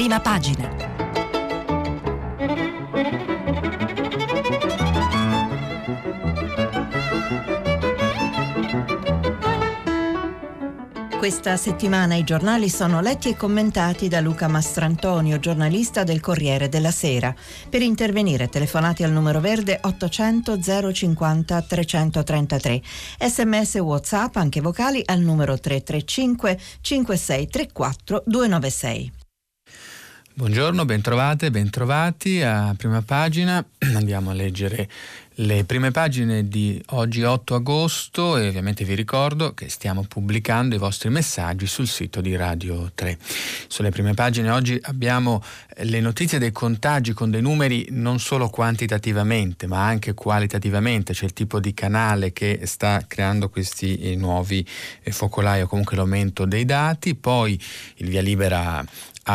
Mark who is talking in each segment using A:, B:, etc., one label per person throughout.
A: prima pagina. Questa settimana i giornali sono letti e commentati da Luca Mastrantonio, giornalista del Corriere della Sera. Per intervenire telefonati al numero verde 800 050 333. Sms WhatsApp anche vocali al numero 335 5634 296.
B: Buongiorno, bentrovate, bentrovati a prima pagina. Andiamo a leggere le prime pagine di oggi 8 agosto e ovviamente vi ricordo che stiamo pubblicando i vostri messaggi sul sito di Radio 3. Sulle prime pagine oggi abbiamo le notizie dei contagi con dei numeri non solo quantitativamente ma anche qualitativamente, c'è il tipo di canale che sta creando questi eh, nuovi eh, focolai o comunque l'aumento dei dati, poi il via libera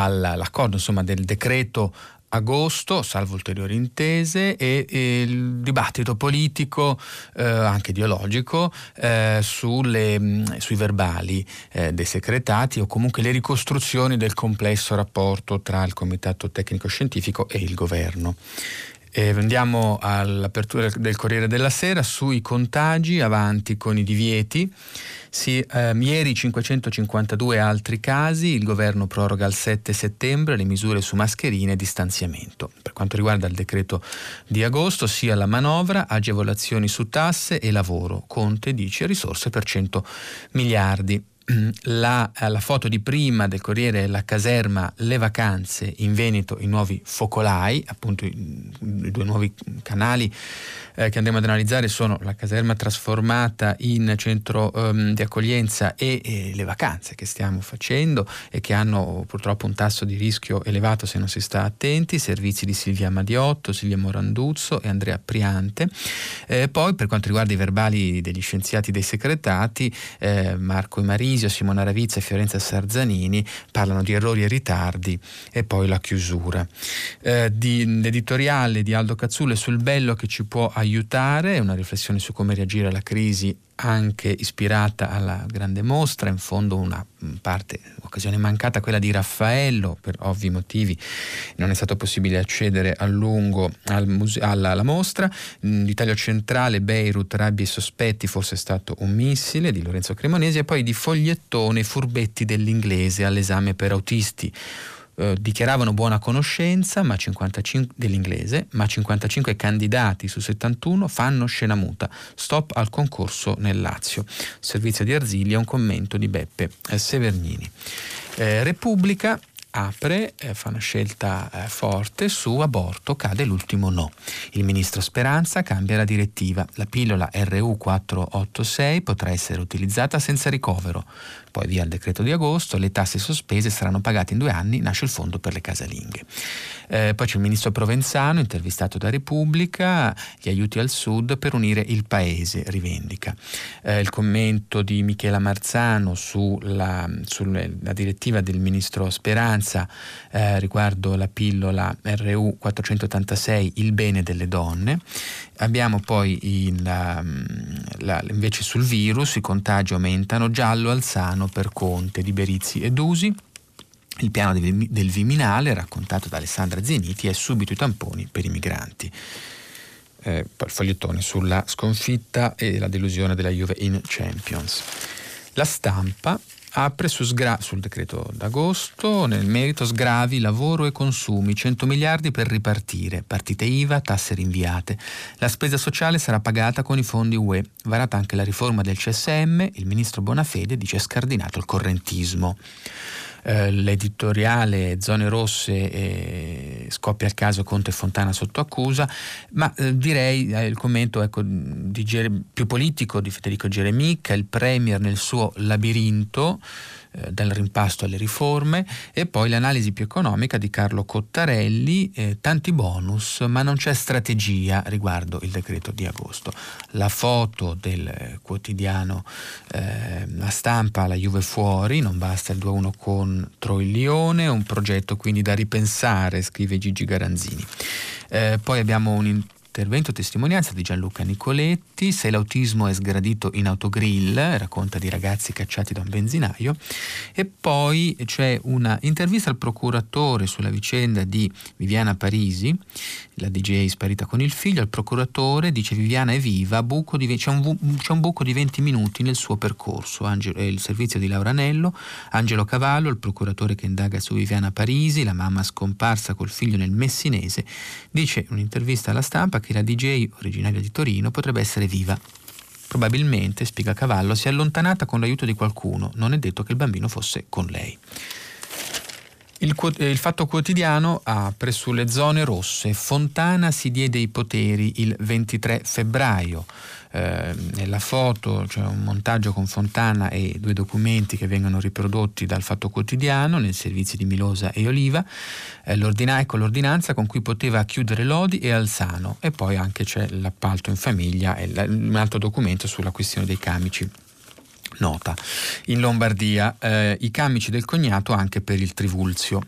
B: all'accordo insomma, del decreto agosto, salvo ulteriori intese, e, e il dibattito politico, eh, anche ideologico, eh, sulle, mm, sui verbali eh, dei secretati o comunque le ricostruzioni del complesso rapporto tra il Comitato Tecnico Scientifico e il governo. E andiamo all'apertura del Corriere della Sera sui contagi, avanti con i divieti. Sì, ehm, ieri 552 altri casi, il governo proroga al 7 settembre le misure su mascherine e distanziamento. Per quanto riguarda il decreto di agosto, sia la manovra, agevolazioni su tasse e lavoro. Conte dice risorse per 100 miliardi. La, la, foto di prima del Corriere la caserma Le Vacanze in Veneto, i nuovi focolai, appunto i, i due nuovi canali eh, che andremo ad analizzare sono la caserma trasformata in centro um, di accoglienza e, e, le vacanze che stiamo facendo e che hanno purtroppo un tasso di rischio elevato se non si sta attenti, servizi di Silvia Madiotto, Silvia Moranduzzo e Andrea Priante. Eh, poi per quanto riguarda i verbali degli scienziati dei secretati, eh, Marco Marisio, Simona Ravizza e Fiorenza Sarzanini parlano di errori e ritardi e poi la chiusura. Eh, di, l'editoriale di Aldo Cazzulle sul bello che ci può aiutare una riflessione su come reagire alla crisi anche ispirata alla grande mostra, in fondo una parte, occasione mancata, quella di Raffaello, per ovvi motivi non è stato possibile accedere a lungo al muse- alla, alla, mostra, l'Italia centrale, Beirut, rabbie e sospetti, forse è stato un missile di Lorenzo Cremonesi e poi di fogliettone furbetti dell'inglese all'esame per autisti eh, dichiaravano buona conoscenza ma 55, dell'inglese, ma 55 candidati su 71 fanno scena muta. Stop al concorso nel Lazio. Servizio di Arzilia, un commento di Beppe eh, Severnini. Eh, Repubblica apre, eh, fa una scelta eh, forte su aborto, cade l'ultimo no. Il ministro Speranza cambia la direttiva. La pillola RU 486 potrà essere utilizzata senza ricovero. Poi via il decreto di agosto, le tasse sospese saranno pagate in due anni, nasce il fondo per le casalinghe. Eh, poi c'è il ministro Provenzano, intervistato da Repubblica, gli aiuti al sud per unire il paese, rivendica. Eh, il commento di Michela Marzano sulla, sulla direttiva del ministro Speranza eh, riguardo la pillola RU 486, il bene delle donne. Abbiamo poi il, la, la, invece sul virus, i contagi aumentano, giallo Alzano per Conte di Berizzi e Dusi. Il piano del, del Viminale, raccontato da Alessandra Zeniti, è subito i tamponi per i migranti. Eh, poi il fogliettone sulla sconfitta e la delusione della Juve in Champions. La stampa apre su sgra- sul decreto d'agosto, nel merito sgravi, lavoro e consumi, 100 miliardi per ripartire, partite IVA, tasse rinviate. La spesa sociale sarà pagata con i fondi UE. Varata anche la riforma del CSM, il ministro Bonafede dice scardinato il correntismo. Eh, l'editoriale Zone Rosse eh, scoppia il caso Conte Fontana sotto accusa, ma eh, direi eh, il commento ecco, Ger- più politico di Federico Geremica, il Premier nel suo labirinto eh, dal rimpasto alle riforme e poi l'analisi più economica di Carlo Cottarelli, eh, tanti bonus ma non c'è strategia riguardo il decreto di agosto. La foto del eh, quotidiano eh, La stampa, la Juve fuori, non basta il 2-1 contro il Lione, un progetto quindi da ripensare, scrive Gigi Garanzini. Eh, poi abbiamo un intervento testimonianza di Gianluca Nicoletti, se l'autismo è sgradito in autogrill, racconta di ragazzi cacciati da un benzinaio, e poi c'è una intervista al procuratore sulla vicenda di Viviana Parisi, la DJ sparita con il figlio, il procuratore dice Viviana è viva, di, c'è, un, c'è, un, buco di 20 minuti nel suo percorso, Angelo, il servizio di Laura Anello, Angelo Cavallo, il procuratore che indaga su Viviana Parisi, la mamma scomparsa col figlio nel messinese, dice in un'intervista alla stampa che la DJ originaria di Torino potrebbe essere viva. Probabilmente, spiega Cavallo, si è allontanata con l'aiuto di qualcuno, non è detto che il bambino fosse con lei. Il, il, Fatto Quotidiano apre sulle zone rosse. Fontana si diede i poteri il 23 febbraio. Eh, nella foto c'è un montaggio con Fontana e due documenti che vengono riprodotti dal Fatto Quotidiano nel servizio di Milosa e Oliva. Eh, ecco l'ordinanza con cui poteva chiudere Lodi e Alzano e poi anche c'è l'appalto in famiglia e un altro documento sulla questione dei camici nota. In Lombardia eh, i camici del cognato anche per il Trivulzio.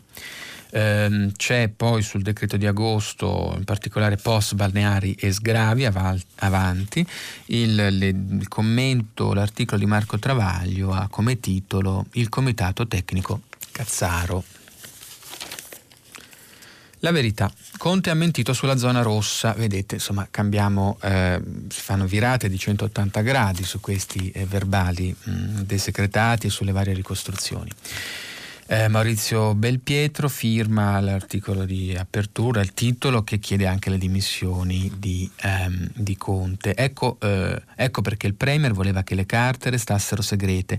B: Eh, c'è poi sul decreto di agosto, in particolare post balneari e sgravi aval- avanti, il, le, il commento, l'articolo di Marco Travaglio ha come titolo Il Comitato Tecnico Cazzaro. La verità. Conte ha mentito sulla zona rossa, vedete, insomma, cambiamo, eh, si fanno virate di 180 gradi su questi eh, verbali mh, mm, desecretati e sulle varie ricostruzioni. Eh, Maurizio Belpietro firma l'articolo di apertura, il titolo che chiede anche le dimissioni di, ehm, di Conte. Ecco, eh, ecco, perché il Premier voleva che le carte restassero segrete.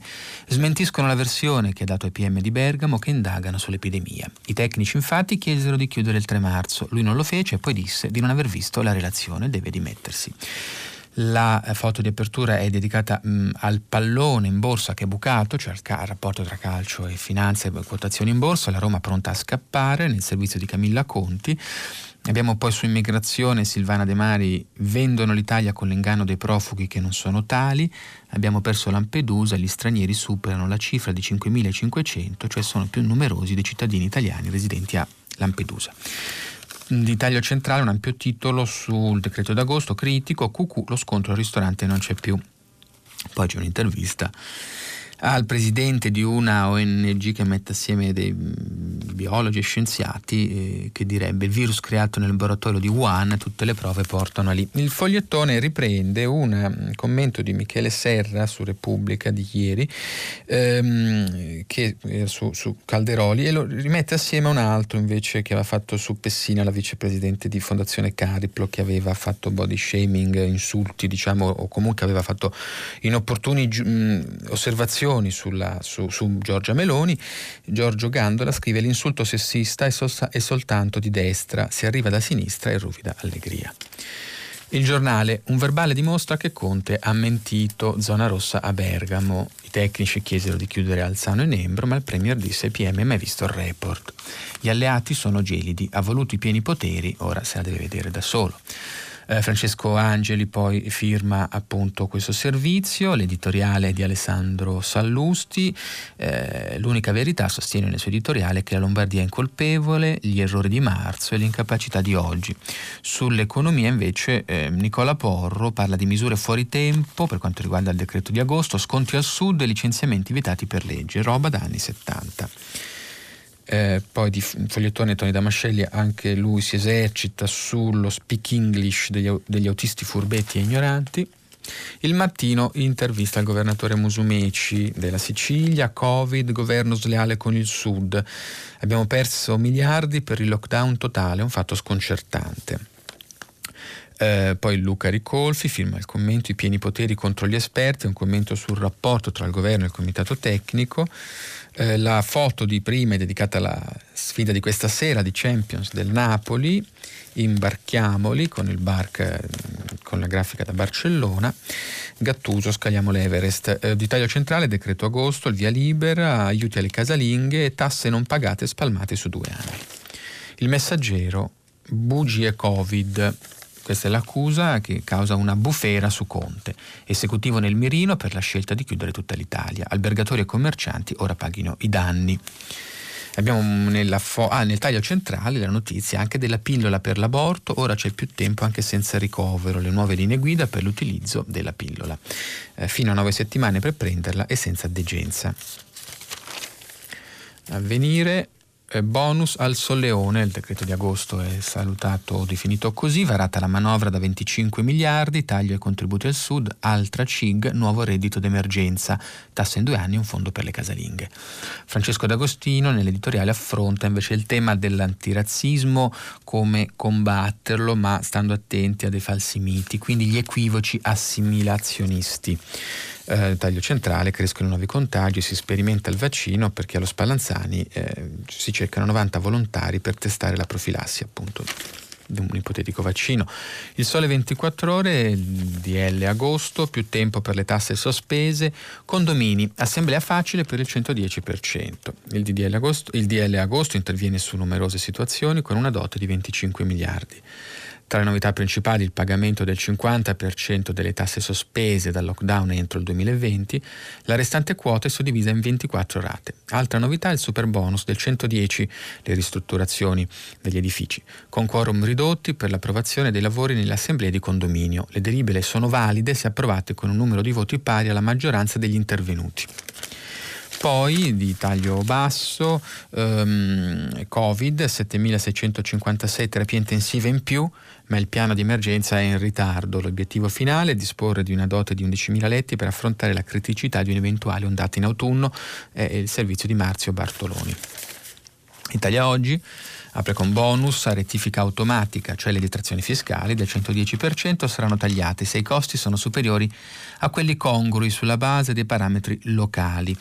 B: Smentiscono la versione che ha dato ai PM di Bergamo che indagano sull'epidemia. I tecnici infatti chiesero di chiudere il 3 marzo. Lui non lo fece e poi disse di non aver visto la relazione deve dimettersi. La foto di apertura è dedicata mh, al pallone in borsa che è bucato, cioè al ca- rapporto tra calcio e finanza e quotazioni in borsa, la Roma pronta a scappare nel servizio di Camilla Conti. Abbiamo poi su immigrazione Silvana De Mari, vendono l'Italia con l'inganno dei profughi che non sono tali, abbiamo perso Lampedusa, gli stranieri superano la cifra di 5.500, cioè sono più numerosi dei cittadini italiani residenti a Lampedusa di taglio centrale un ampio titolo sul decreto d'agosto critico, QQ, lo scontro al ristorante non c'è più. Poi c'è un'intervista al presidente di una ONG che mette assieme dei biologi e scienziati eh, che direbbe il virus creato nel laboratorio di Wuhan, tutte le prove portano lì. Il fogliettone riprende un mm, commento di Michele Serra su Repubblica di ieri ehm, che, eh, su, su, Calderoli e lo rimette assieme a un altro invece che aveva fatto su Pessina, la vicepresidente di Fondazione Cariplo, che aveva fatto body shaming, insulti diciamo o comunque aveva fatto inopportuni mh, mm, osservazioni osservazioni sulla, su, su, Giorgia Meloni, Giorgio Gandola scrive l'insulto sessista è, sol- è soltanto di destra, si arriva da sinistra e ruvida allegria. Il giornale, un verbale dimostra che Conte ha mentito zona rossa a Bergamo. I tecnici chiesero di chiudere Alzano e Nembro, ma il Premier disse PM mai visto il report. Gli alleati sono gelidi, ha voluto i pieni poteri, ora se la deve vedere da solo. Eh, Francesco Angeli poi firma appunto questo servizio, l'editoriale di Alessandro Sallusti, eh, l'unica verità sostiene nel suo editoriale che la Lombardia è incolpevole, gli errori di marzo e l'incapacità di oggi. Sull'economia invece eh, Nicola Porro parla di misure fuori tempo per quanto riguarda il decreto di agosto, sconti al sud e licenziamenti vietati per legge, roba da anni 70 eh, poi di fogliettone Tony Damascelli anche lui si esercita sullo speak English degli, degli autisti furbetti e ignoranti. Il mattino intervista il governatore Musumeci della Sicilia, Covid, governo sleale con il Sud. Abbiamo perso miliardi per il lockdown totale, un fatto sconcertante. Eh, poi Luca Ricolfi firma il commento I pieni poteri contro gli esperti, un commento sul rapporto tra il governo e il comitato tecnico. Eh, la foto di prima è dedicata alla sfida di questa sera di Champions del Napoli, imbarchiamoli con il bark eh, con la grafica da Barcellona, Gattuso, scaliamo l'Everest, eh, di taglio centrale, decreto agosto, il via libera, aiuti alle casalinghe, tasse non pagate spalmate su due anni. Il messaggero, bugie Covid, questa è l'accusa che causa una bufera su Conte, esecutivo nel mirino per la scelta di chiudere tutta l'Italia. Albergatori e commercianti ora paghino i danni. Abbiamo fo- ah, nel taglio centrale la notizia anche della pillola per l'aborto, ora c'è più tempo anche senza ricovero, le nuove linee guida per l'utilizzo della pillola, eh, fino a nove settimane per prenderla e senza degenza. Avvenire bonus al Solleone, il decreto di agosto è salutato o definito così, varata la manovra da 25 miliardi, taglio ai contributi al sud, altra CIG, nuovo reddito d'emergenza, tassa in due anni, un fondo per le casalinghe. Francesco D'Agostino nell'editoriale affronta invece il tema dell'antirazzismo, come combatterlo, ma stando attenti a dei falsi miti, quindi gli equivoci assimilazionisti eh, taglio centrale, crescono nuovi contagi, si sperimenta il vaccino perché allo Spallanzani eh, si cercano 90 volontari per testare la profilassi appunto di un ipotetico vaccino. Il sole 24 ore, DL agosto, più tempo per le tasse sospese, condomini, assemblea facile per il 110%. Il DL agosto, il DL agosto interviene su numerose situazioni con una dote di 25 miliardi. Tra le novità principali il pagamento del 50% delle tasse sospese dal lockdown entro il 2020, la restante quota è suddivisa in 24 rate. Altra novità è il super bonus del 110, le ristrutturazioni degli edifici, con quorum ridotti per l'approvazione dei lavori nelle assemblee di condominio. Le delibere sono valide se approvate con un numero di voti pari alla maggioranza degli intervenuti. Poi di taglio basso, um, Covid, 7656 terapie intensive in più, ma il piano di emergenza è in ritardo. L'obiettivo finale è disporre di una dote di 11.000 letti per affrontare la criticità di un'eventuale ondata in autunno, è il servizio di Marzio Bartoloni. Italia Oggi apre con bonus a rettifica automatica, cioè le detrazioni fiscali del 110% saranno tagliate se i costi sono superiori a quelli congrui sulla base dei parametri locali.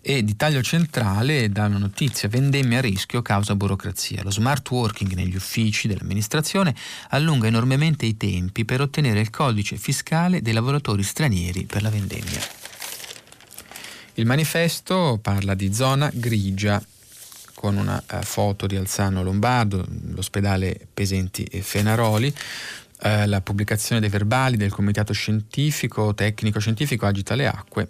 B: E di taglio centrale dà una notizia, vendemmia a rischio causa burocrazia. Lo smart working negli uffici dell'amministrazione allunga enormemente i tempi per ottenere il codice fiscale dei lavoratori stranieri per la vendemmia. Il manifesto parla di zona grigia con una uh, foto di Alzano Lombardo, l'ospedale Pesenti e Fenaroli, uh, la pubblicazione dei verbali del comitato scientifico, tecnico scientifico agita le acque.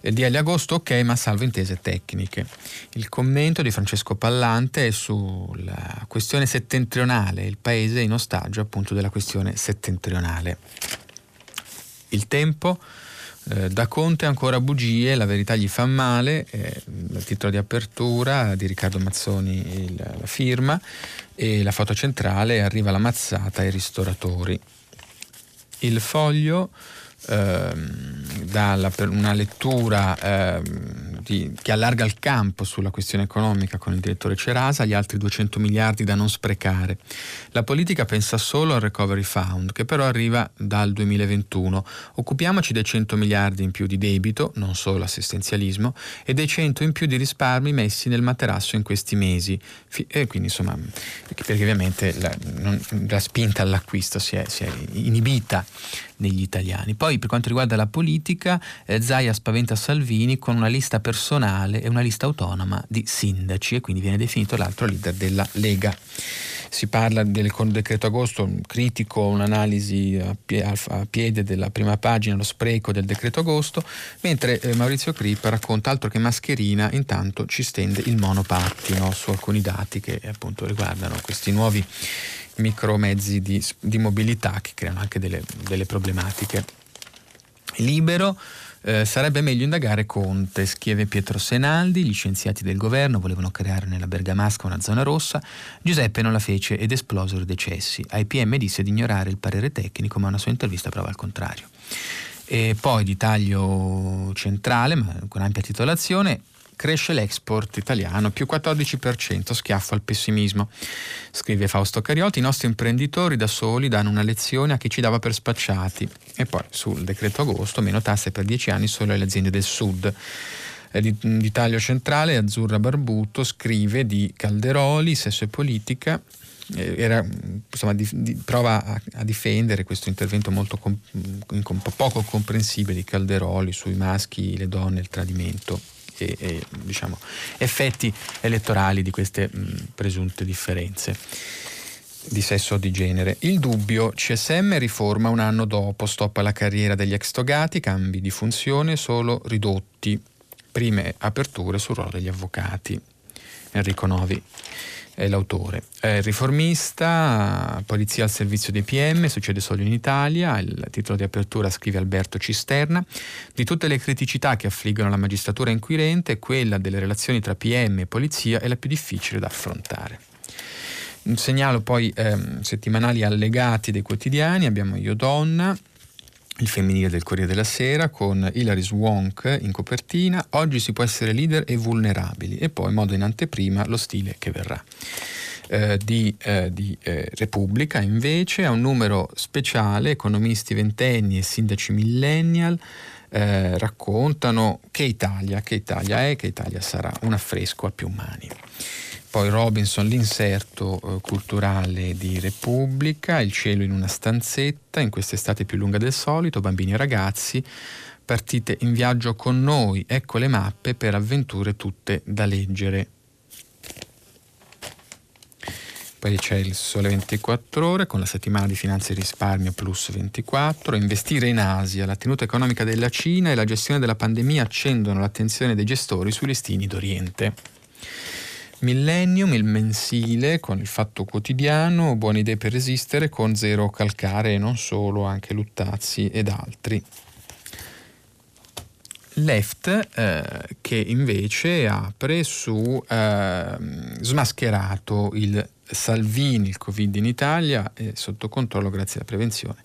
B: Il DL agosto ok, ma salvo intese tecniche. Il commento di Francesco Pallante è sulla questione settentrionale, il paese in ostaggio appunto della questione settentrionale. Il tempo eh, da Conte ancora bugie, la verità gli fa male, eh, il titolo di apertura di Riccardo Mazzoni il, la firma e la foto centrale arriva la mazzata ai ristoratori. Il foglio ehm, dà una lettura ehm, di, che allarga il campo sulla questione economica con il direttore Cerasa, gli altri 200 miliardi da non sprecare. La politica pensa solo al recovery fund, che però arriva dal 2021. Occupiamoci dei 100 miliardi in più di debito, non solo assistenzialismo, e dei 100 in più di risparmi messi nel materasso in questi mesi. E quindi insomma, perché ovviamente la, non, la spinta all'acquisto si è, si è inibita negli italiani. Poi per quanto riguarda la politica, eh, Zaia spaventa Salvini con una lista personale e una lista autonoma di sindaci e quindi viene definito l'altro leader della Lega. Si parla del decreto agosto, critico un'analisi a, piede della prima pagina, lo spreco del decreto agosto, mentre eh, Maurizio Crippa racconta altro che mascherina, intanto ci stende il monopattino su alcuni dati che appunto riguardano questi nuovi micromezzi di, di mobilità che creano anche delle, delle problematiche. Libero eh, sarebbe meglio indagare Conte, scrive Pietro Senaldi, gli scienziati del governo volevano creare nella Bergamasca una zona rossa, Giuseppe non la fece ed esplosero i decessi. Ai PM disse di ignorare il parere tecnico, ma una sua intervista prova il contrario. E poi di taglio centrale, ma con ampia titolazione, cresce l'export italiano, più 14%, schiaffo al pessimismo. Scrive Fausto Cariotti, i nostri imprenditori da soli danno una lezione a chi ci dava per spacciati. E poi sul decreto agosto, meno tasse per 10 anni solo alle aziende del sud. Eh, di, di taglio centrale, Azzurra Barbuto scrive di Calderoli, sesso e politica, eh, era, insomma, di, di, prova a, a, difendere questo intervento molto com, com, poco comprensibile di Calderoli sui maschi, le donne, il tradimento e, e diciamo, effetti elettorali di queste mh, presunte differenze di sesso o di genere. Il dubbio, CSM riforma un anno dopo, stop alla carriera degli ex togati, cambi di funzione solo ridotti, prime aperture sul ruolo degli avvocati. Enrico Novi è l'autore. È riformista, polizia al servizio dei PM, succede solo in Italia, il titolo di apertura scrive Alberto Cisterna. Di tutte le criticità che affliggono la magistratura inquirente, quella delle relazioni tra PM e polizia è la più difficile da affrontare. Segnalo poi ehm, settimanali allegati dei quotidiani, abbiamo Io Donna, il femminile del Corriere della Sera con Hilary Swank in copertina, oggi si può essere leader e vulnerabili e poi modo in anteprima lo stile che verrà. Eh, di, eh, di eh, Repubblica invece ha un numero speciale, economisti ventenni e sindaci millennial eh, raccontano che Italia, che Italia è, che Italia sarà, un affresco a più mani poi Robinson, l'inserto eh, culturale di Repubblica, Il cielo in una stanzetta, in quest'estate più lunga del solito, bambini e ragazzi, partite in viaggio con noi, ecco le mappe per avventure tutte da leggere. Poi c'è il Sole 24 ore con la settimana di finanza e risparmio plus 24, investire in Asia, la tenuta economica della Cina e la gestione della pandemia accendono l'attenzione dei gestori sui listini d'Oriente. Millennium, il mensile con il fatto quotidiano, buone idee per resistere con Zero Calcare e non solo, anche Luttazzi ed altri. Left eh, che invece apre su eh, smascherato il Salvini, il Covid in Italia è sotto controllo grazie alla prevenzione.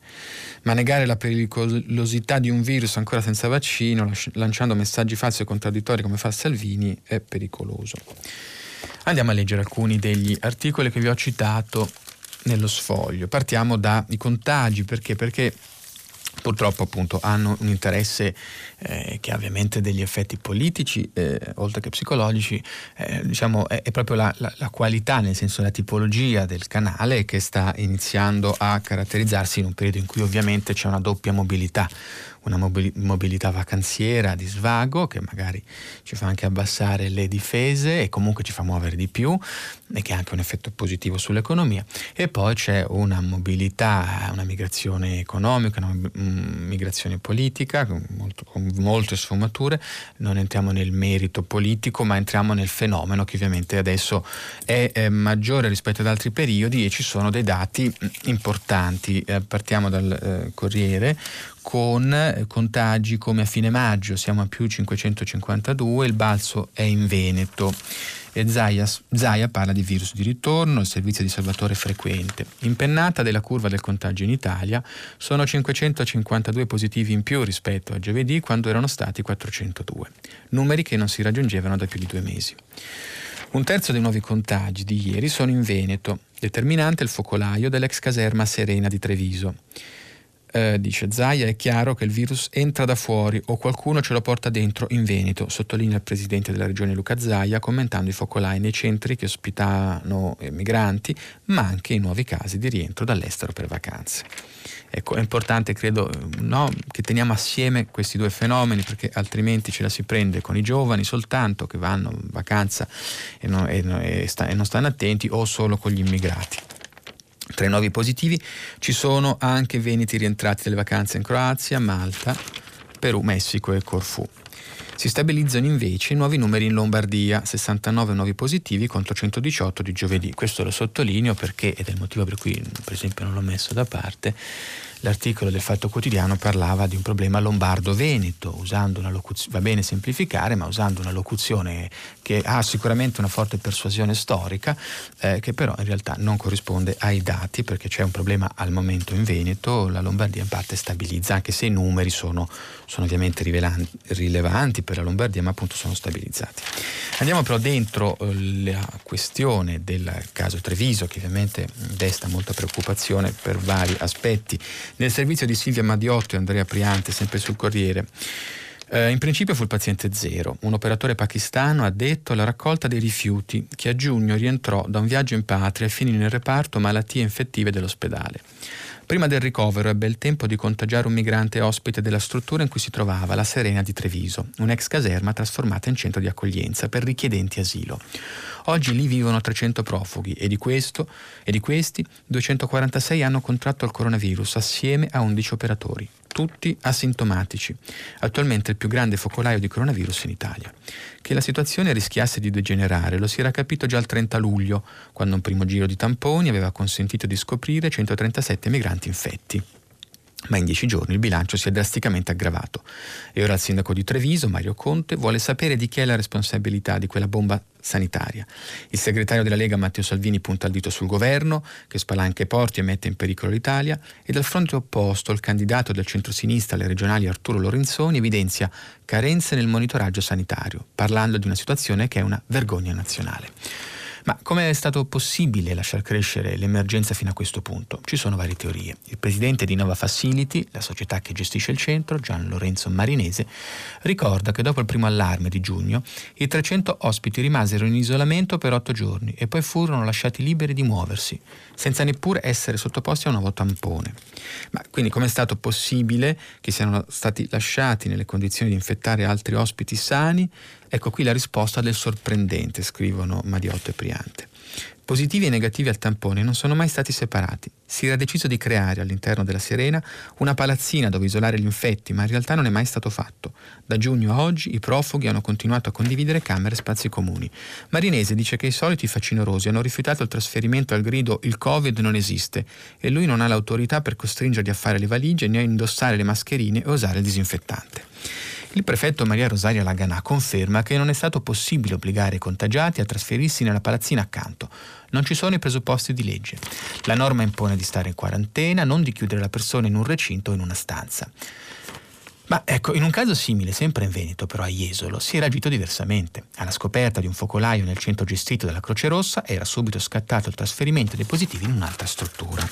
B: Ma negare la pericolosità di un virus ancora senza vaccino, lanciando messaggi falsi e contraddittori come fa Salvini, è pericoloso. Andiamo a leggere alcuni degli articoli che vi ho citato nello sfoglio. Partiamo dai contagi, perché? Perché purtroppo appunto hanno un interesse eh, che ha ovviamente degli effetti politici eh, oltre che psicologici eh, diciamo è, è proprio la, la, la, qualità nel senso la tipologia del canale che sta iniziando a caratterizzarsi in un periodo in cui ovviamente c'è una doppia mobilità una mobilità vacanziera di svago che magari ci fa anche abbassare le difese e comunque ci fa muovere di più e che ha anche un effetto positivo sull'economia. E poi c'è una mobilità, una migrazione economica, una migrazione politica con, molto, con molte sfumature. Non entriamo nel merito politico, ma entriamo nel fenomeno che ovviamente adesso è, è maggiore rispetto ad altri periodi e ci sono dei dati importanti. Eh, partiamo dal eh, Corriere con eh, contagi come a fine maggio, siamo a più 552, il balzo è in Veneto. E Zaia, Zaia parla di virus di ritorno, il servizio di salvatore frequente. Impennata della curva del contagio in Italia, sono 552 positivi in più rispetto a giovedì quando erano stati 402, numeri che non si raggiungevano da più di due mesi. Un terzo dei nuovi contagi di ieri sono in Veneto, determinante il focolaio dell'ex caserma Serena di Treviso. Eh, dice Zaia, è chiaro che il virus entra da fuori o qualcuno ce lo porta dentro in Veneto, sottolinea il presidente della regione Luca Zaia commentando i focolai nei centri che ospitano migranti, ma anche i nuovi casi di rientro dall'estero per vacanze. Ecco, è importante, credo, no, che teniamo assieme questi due fenomeni perché altrimenti ce la si prende con i giovani soltanto che vanno in vacanza e non, e, e, sta, e non stanno attenti o solo con gli immigrati. Tra i nuovi positivi ci sono anche veneti rientrati dalle vacanze in Croazia, Malta, Perù, Messico e Corfù. Si stabilizzano invece nuovi numeri in Lombardia, 69 nuovi positivi contro 118 di giovedì. Questo lo sottolineo perché, ed è il motivo per cui per esempio non l'ho messo da parte, l'articolo del Fatto Quotidiano parlava di un problema lombardo-veneto, usando una locuzione, va bene semplificare, ma usando una locuzione che ha sicuramente una forte persuasione storica, eh, che però in realtà non corrisponde ai dati, perché c'è un problema al momento in Veneto, la Lombardia in parte stabilizza, anche se i numeri sono, sono ovviamente rilevanti per la Lombardia, ma appunto sono stabilizzati. Andiamo però dentro eh, la questione del caso Treviso, che ovviamente desta molta preoccupazione per vari aspetti nel servizio di Silvia Maddiotto e Andrea Priante, sempre sul Corriere. Eh, in principio fu il paziente zero, un operatore pakistano addetto alla raccolta dei rifiuti che a giugno rientrò da un viaggio in patria e finì nel reparto malattie infettive dell'ospedale. Prima del ricovero ebbe il tempo di contagiare un migrante ospite della struttura in cui si trovava, la Serena di Treviso, un'ex caserma trasformata in centro di accoglienza per richiedenti asilo. Oggi lì vivono 300 profughi e di, questo, e di questi 246 hanno contratto il coronavirus assieme a 11 operatori tutti asintomatici. Attualmente il più grande focolaio di coronavirus in Italia. Che la situazione rischiasse di degenerare lo si era capito già il 30 luglio, quando un primo giro di tamponi aveva consentito di scoprire 137 migranti infetti ma in dieci giorni il bilancio si è drasticamente aggravato. E ora il sindaco di Treviso, Mario Conte, vuole sapere di chi è la responsabilità di quella bomba sanitaria. Il segretario della Lega Matteo Salvini punta il dito sul governo, che spalanca i porti e mette in pericolo l'Italia, e dal fronte opposto il candidato del centro-sinistra alle regionali Arturo Lorenzoni evidenzia carenze nel monitoraggio sanitario, parlando di una situazione che è una vergogna nazionale. Ma come è stato possibile lasciar crescere l'emergenza fino a questo punto? Ci sono varie teorie. Il presidente di Nova Facility, la società che gestisce il centro, Gian Lorenzo Marinese, ricorda che dopo il primo allarme di giugno i 300 ospiti rimasero in isolamento per otto giorni e poi furono lasciati liberi di muoversi, senza neppure essere sottoposti a un nuovo tampone. Ma quindi com'è stato possibile che siano stati lasciati nelle condizioni di infettare altri ospiti sani Ecco qui la risposta del sorprendente, scrivono Mariotto e Priante. Positivi e negativi al tampone non sono mai stati separati. Si era deciso di creare all'interno della Serena una palazzina dove isolare gli infetti, ma in realtà non è mai stato fatto. Da giugno a oggi i profughi hanno continuato a condividere camere e spazi comuni. Marinese dice che i soliti facinorosi hanno rifiutato il trasferimento al grido il Covid non esiste e lui non ha l'autorità per costringerli a fare le valigie né a indossare le mascherine e usare il disinfettante. Il prefetto Maria Rosaria Laganà conferma che non è stato possibile obbligare i contagiati a trasferirsi nella palazzina accanto. Non ci sono i presupposti di legge. La norma impone di stare in quarantena, non di chiudere la persona in un recinto o in una stanza. Ma ecco, in un caso simile, sempre in Veneto, però a Jesolo, si era agito diversamente. Alla scoperta di un focolaio nel centro gestito dalla Croce Rossa era subito scattato il trasferimento dei positivi in un'altra struttura.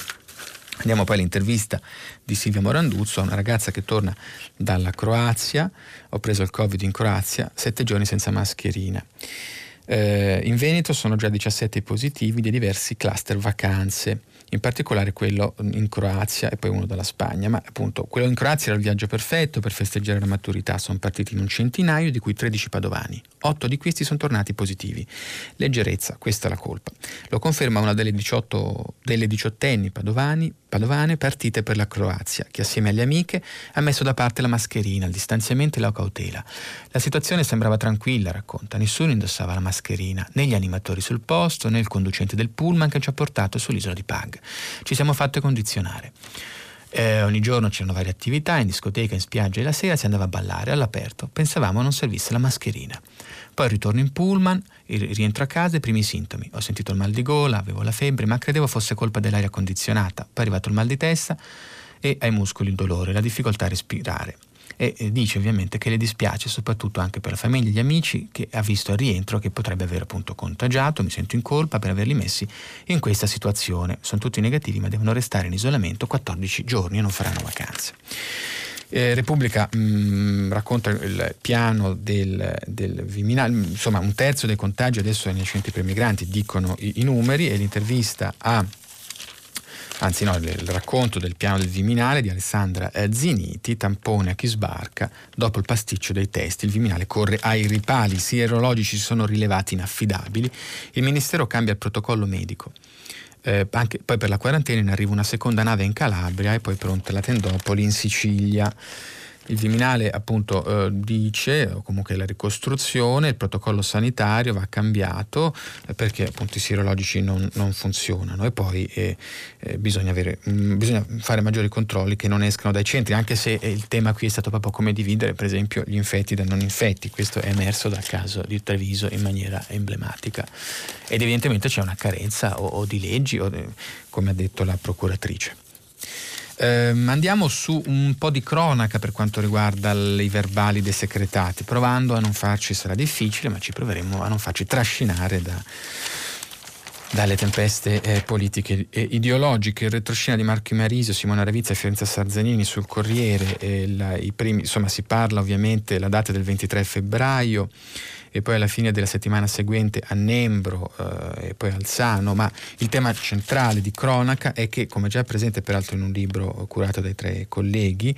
B: Andiamo poi all'intervista di Silvia Moranduzzo, una ragazza che torna dalla Croazia, ho preso il Covid in Croazia, sette giorni senza mascherina. Eh, in Veneto sono già 17 positivi di diversi cluster vacanze in particolare quello in Croazia e poi uno dalla Spagna, ma appunto quello in Croazia era il viaggio perfetto per festeggiare la maturità, sono partiti in un centinaio, di cui 13 padovani, 8 di questi sono tornati positivi. Leggerezza, questa è la colpa. Lo conferma una delle, 18, delle diciottenni padovani, padovane partite per la Croazia, che assieme alle amiche ha messo da parte la mascherina, il distanziamento e la cautela. La situazione sembrava tranquilla, racconta, nessuno indossava la mascherina, né gli animatori sul posto, né il conducente del pullman che ci ha portato sull'isola di Pag. Ci siamo fatti condizionare. Eh, ogni giorno c'erano varie attività, in discoteca, in spiaggia e la sera si andava a ballare all'aperto. Pensavamo non servisse la mascherina. Poi ritorno in pullman, rientro a casa e i primi sintomi. Ho sentito il mal di gola, avevo la febbre, ma credevo fosse colpa dell'aria condizionata. Poi è arrivato il mal di testa e ai muscoli il dolore, la difficoltà a respirare e dice ovviamente che le dispiace soprattutto anche per la famiglia e gli amici che ha visto al rientro che potrebbe aver appunto contagiato, mi sento in colpa per averli messi in questa situazione. Sono tutti negativi ma devono restare in isolamento 14 giorni e non faranno vacanze. Eh, Repubblica mh, mm, racconta il piano del, del, Viminale, insomma un terzo dei contagi adesso è nei centri per migranti, dicono i, i numeri e l'intervista a anzi no, il, racconto del piano del Viminale di Alessandra Ziniti tampone a chi sbarca dopo il pasticcio dei test. Il Viminale corre ai ripali, i sierologici sono rilevati inaffidabili, il Ministero cambia il protocollo medico. Eh, anche, poi per la quarantena ne arriva una seconda nave in Calabria e poi pronta la Tendopoli in Sicilia. Il Viminale appunto eh, dice, o comunque la ricostruzione, il protocollo sanitario va cambiato eh, perché appunto i sierologici non, non funzionano. E poi eh, eh bisogna, avere, mh, mm, bisogna, fare maggiori controlli che non escano dai centri, anche se il tema qui è stato proprio come dividere per esempio gli infetti dai non infetti, questo è emerso dal caso di Treviso in maniera emblematica. Ed evidentemente c'è una carenza o, o di leggi, o, come ha detto la procuratrice. Eh, andiamo su un po' di cronaca per quanto riguarda i verbali dei segretati, provando a non farci, sarà difficile, ma ci proveremo a non farci trascinare da, dalle tempeste eh, politiche e ideologiche. Il retroscena di Marco Marisio, Simona Ravizza e Fiorenza Sarzanini sul Corriere, la, primi, insomma si parla ovviamente della data del 23 febbraio e poi alla fine della settimana seguente a Nembro eh, e poi al Sano, ma il tema centrale di cronaca è che, come già presente peraltro in un libro curato dai tre colleghi,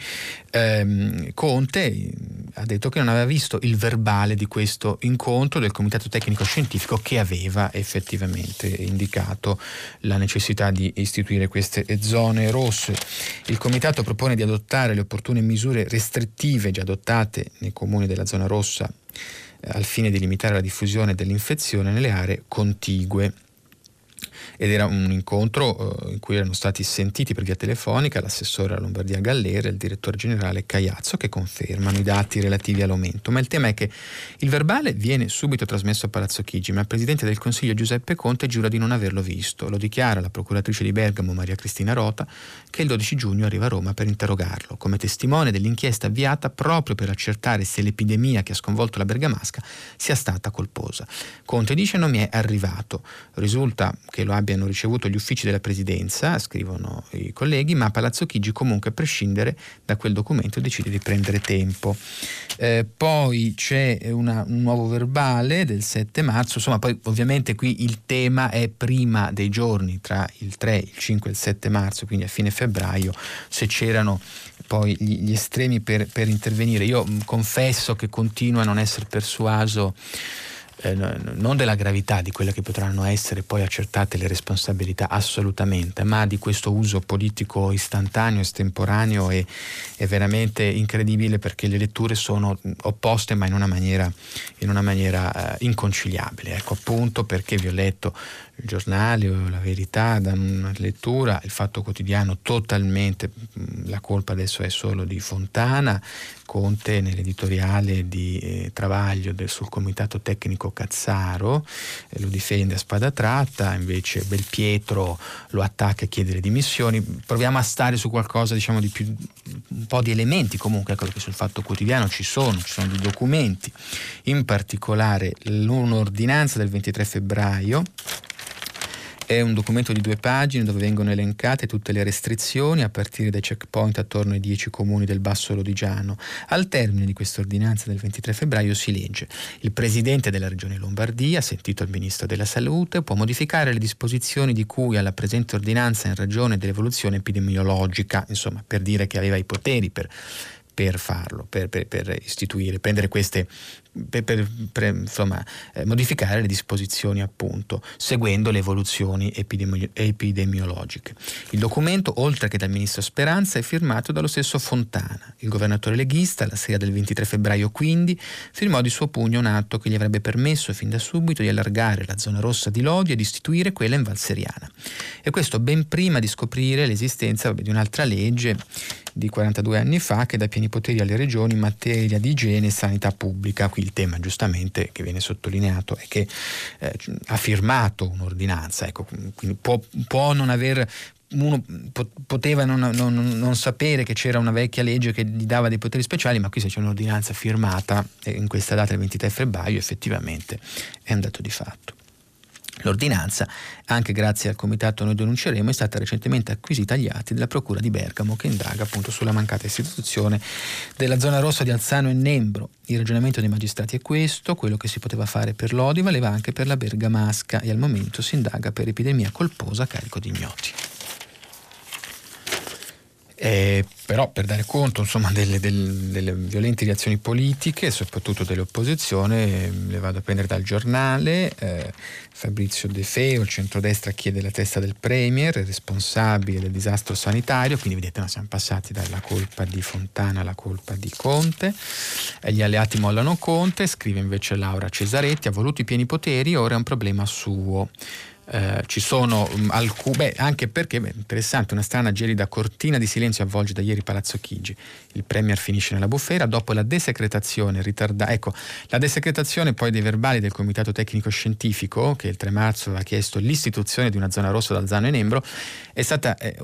B: ehm, Conte ha detto che non aveva visto il verbale di questo incontro del Comitato Tecnico Scientifico che aveva effettivamente indicato la necessità di istituire queste zone rosse. Il Comitato propone di adottare le opportune misure restrittive già adottate nei comuni della zona rossa al fine di limitare la diffusione dell'infezione nelle aree contigue ed era un incontro eh, in cui erano stati sentiti per via telefonica l'assessore alla Lombardia Gallera e il direttore generale Cagliazzo che confermano i dati relativi all'aumento. Ma il tema è che il verbale viene subito trasmesso a Palazzo Chigi, ma il presidente del Consiglio Giuseppe Conte giura di non averlo visto. Lo dichiara la procuratrice di Bergamo Maria Cristina Rota che il 12 giugno arriva a Roma per interrogarlo, come testimone dell'inchiesta avviata proprio per accertare se l'epidemia che ha sconvolto la Bergamasca sia stata colposa. Conte dice non mi è arrivato. Risulta che lo abbia abbiano ricevuto gli uffici della presidenza, scrivono i colleghi, ma Palazzo Chigi comunque a prescindere da quel documento decide di prendere tempo. Eh, poi c'è una, un nuovo verbale del 7 marzo, insomma poi ovviamente qui il tema è prima dei giorni tra il 3, il 5 e il 7 marzo, quindi a fine febbraio, se c'erano poi gli, gli estremi per, per intervenire. Io mh, confesso che continuo a non essere persuaso eh, non della gravità di quelle che potranno essere poi accertate le responsabilità assolutamente, ma di questo uso politico istantaneo, estemporaneo e, e veramente incredibile perché le letture sono opposte ma in una maniera, in una maniera eh, inconciliabile. Ecco appunto perché vi ho letto il giornale o la verità danno una lettura, il fatto quotidiano totalmente, la colpa adesso è solo di Fontana, Conte nell'editoriale di eh, Travaglio del, sul comitato tecnico Cazzaro eh, lo difende a spada tratta, invece Belpietro lo attacca e chiede le dimissioni. Proviamo a stare su qualcosa diciamo di più, un po' di elementi comunque, ecco che sul fatto quotidiano ci sono, ci sono dei documenti, in particolare un'ordinanza del 23 febbraio è un documento di due pagine dove vengono elencate tutte le restrizioni a partire dai checkpoint attorno ai dieci comuni del Basso Lodigiano. Al termine di questa ordinanza del 23 febbraio si legge il Presidente della Regione Lombardia, sentito il Ministro della Salute, può modificare le disposizioni di cui alla presente ordinanza in ragione dell'evoluzione epidemiologica, insomma per dire che aveva i poteri per per farlo, per, per, per, istituire, prendere queste per, per, per insomma, eh, modificare le disposizioni appunto seguendo le evoluzioni epidemi- epidemiologiche. Il documento, oltre che dal ministro Speranza, è firmato dallo stesso Fontana. Il governatore leghista, la sera del 23 febbraio quindi, firmò di suo pugno un atto che gli avrebbe permesso fin da subito di allargare la zona rossa di Lodi ed istituire quella in Valseriana. E questo ben prima di scoprire l'esistenza vabbè, di un'altra legge di 42 anni fa che dà pieni poteri alle regioni in materia di igiene e sanità pubblica. Qui il tema giustamente che viene sottolineato è che eh, ha firmato un'ordinanza, ecco, quindi può, può non aver uno poteva non, non, non, sapere che c'era una vecchia legge che gli dava dei poteri speciali, ma qui se c'è un'ordinanza firmata in questa data, il 23 febbraio, effettivamente è un dato di fatto. L'ordinanza, anche grazie al comitato Noi denunceremo, è stata recentemente acquisita agli atti della Procura di Bergamo che indaga appunto sulla mancata istituzione della zona rossa di Alzano e Nembro. Il ragionamento dei magistrati è questo, quello che si poteva fare per l'Odi valeva anche per la Bergamasca e al momento si indaga per epidemia colposa a carico di ignoti. Eh, però per dare conto insomma, delle, delle, delle, violenti reazioni politiche, soprattutto dell'opposizione, le vado a prendere dal giornale. Eh, Fabrizio De Feo, il centrodestra chiede la testa del Premier, responsabile del disastro sanitario, quindi vedete no, siamo passati dalla colpa di Fontana alla colpa di Conte. Eh, gli alleati mollano Conte, scrive invece Laura Cesaretti, ha voluto i pieni poteri, ora è un problema suo. Eh, ci sono um, alcune, anche perché, beh, interessante, una strana gelida cortina di silenzio avvolge da ieri Palazzo Chigi. Il Premier finisce nella bufera dopo la desecretazione ritardata. Ecco, la desecretazione poi dei verbali del Comitato Tecnico Scientifico, che il 3 marzo aveva chiesto l'istituzione di una zona rossa da Zano e Nembro, è stata eh,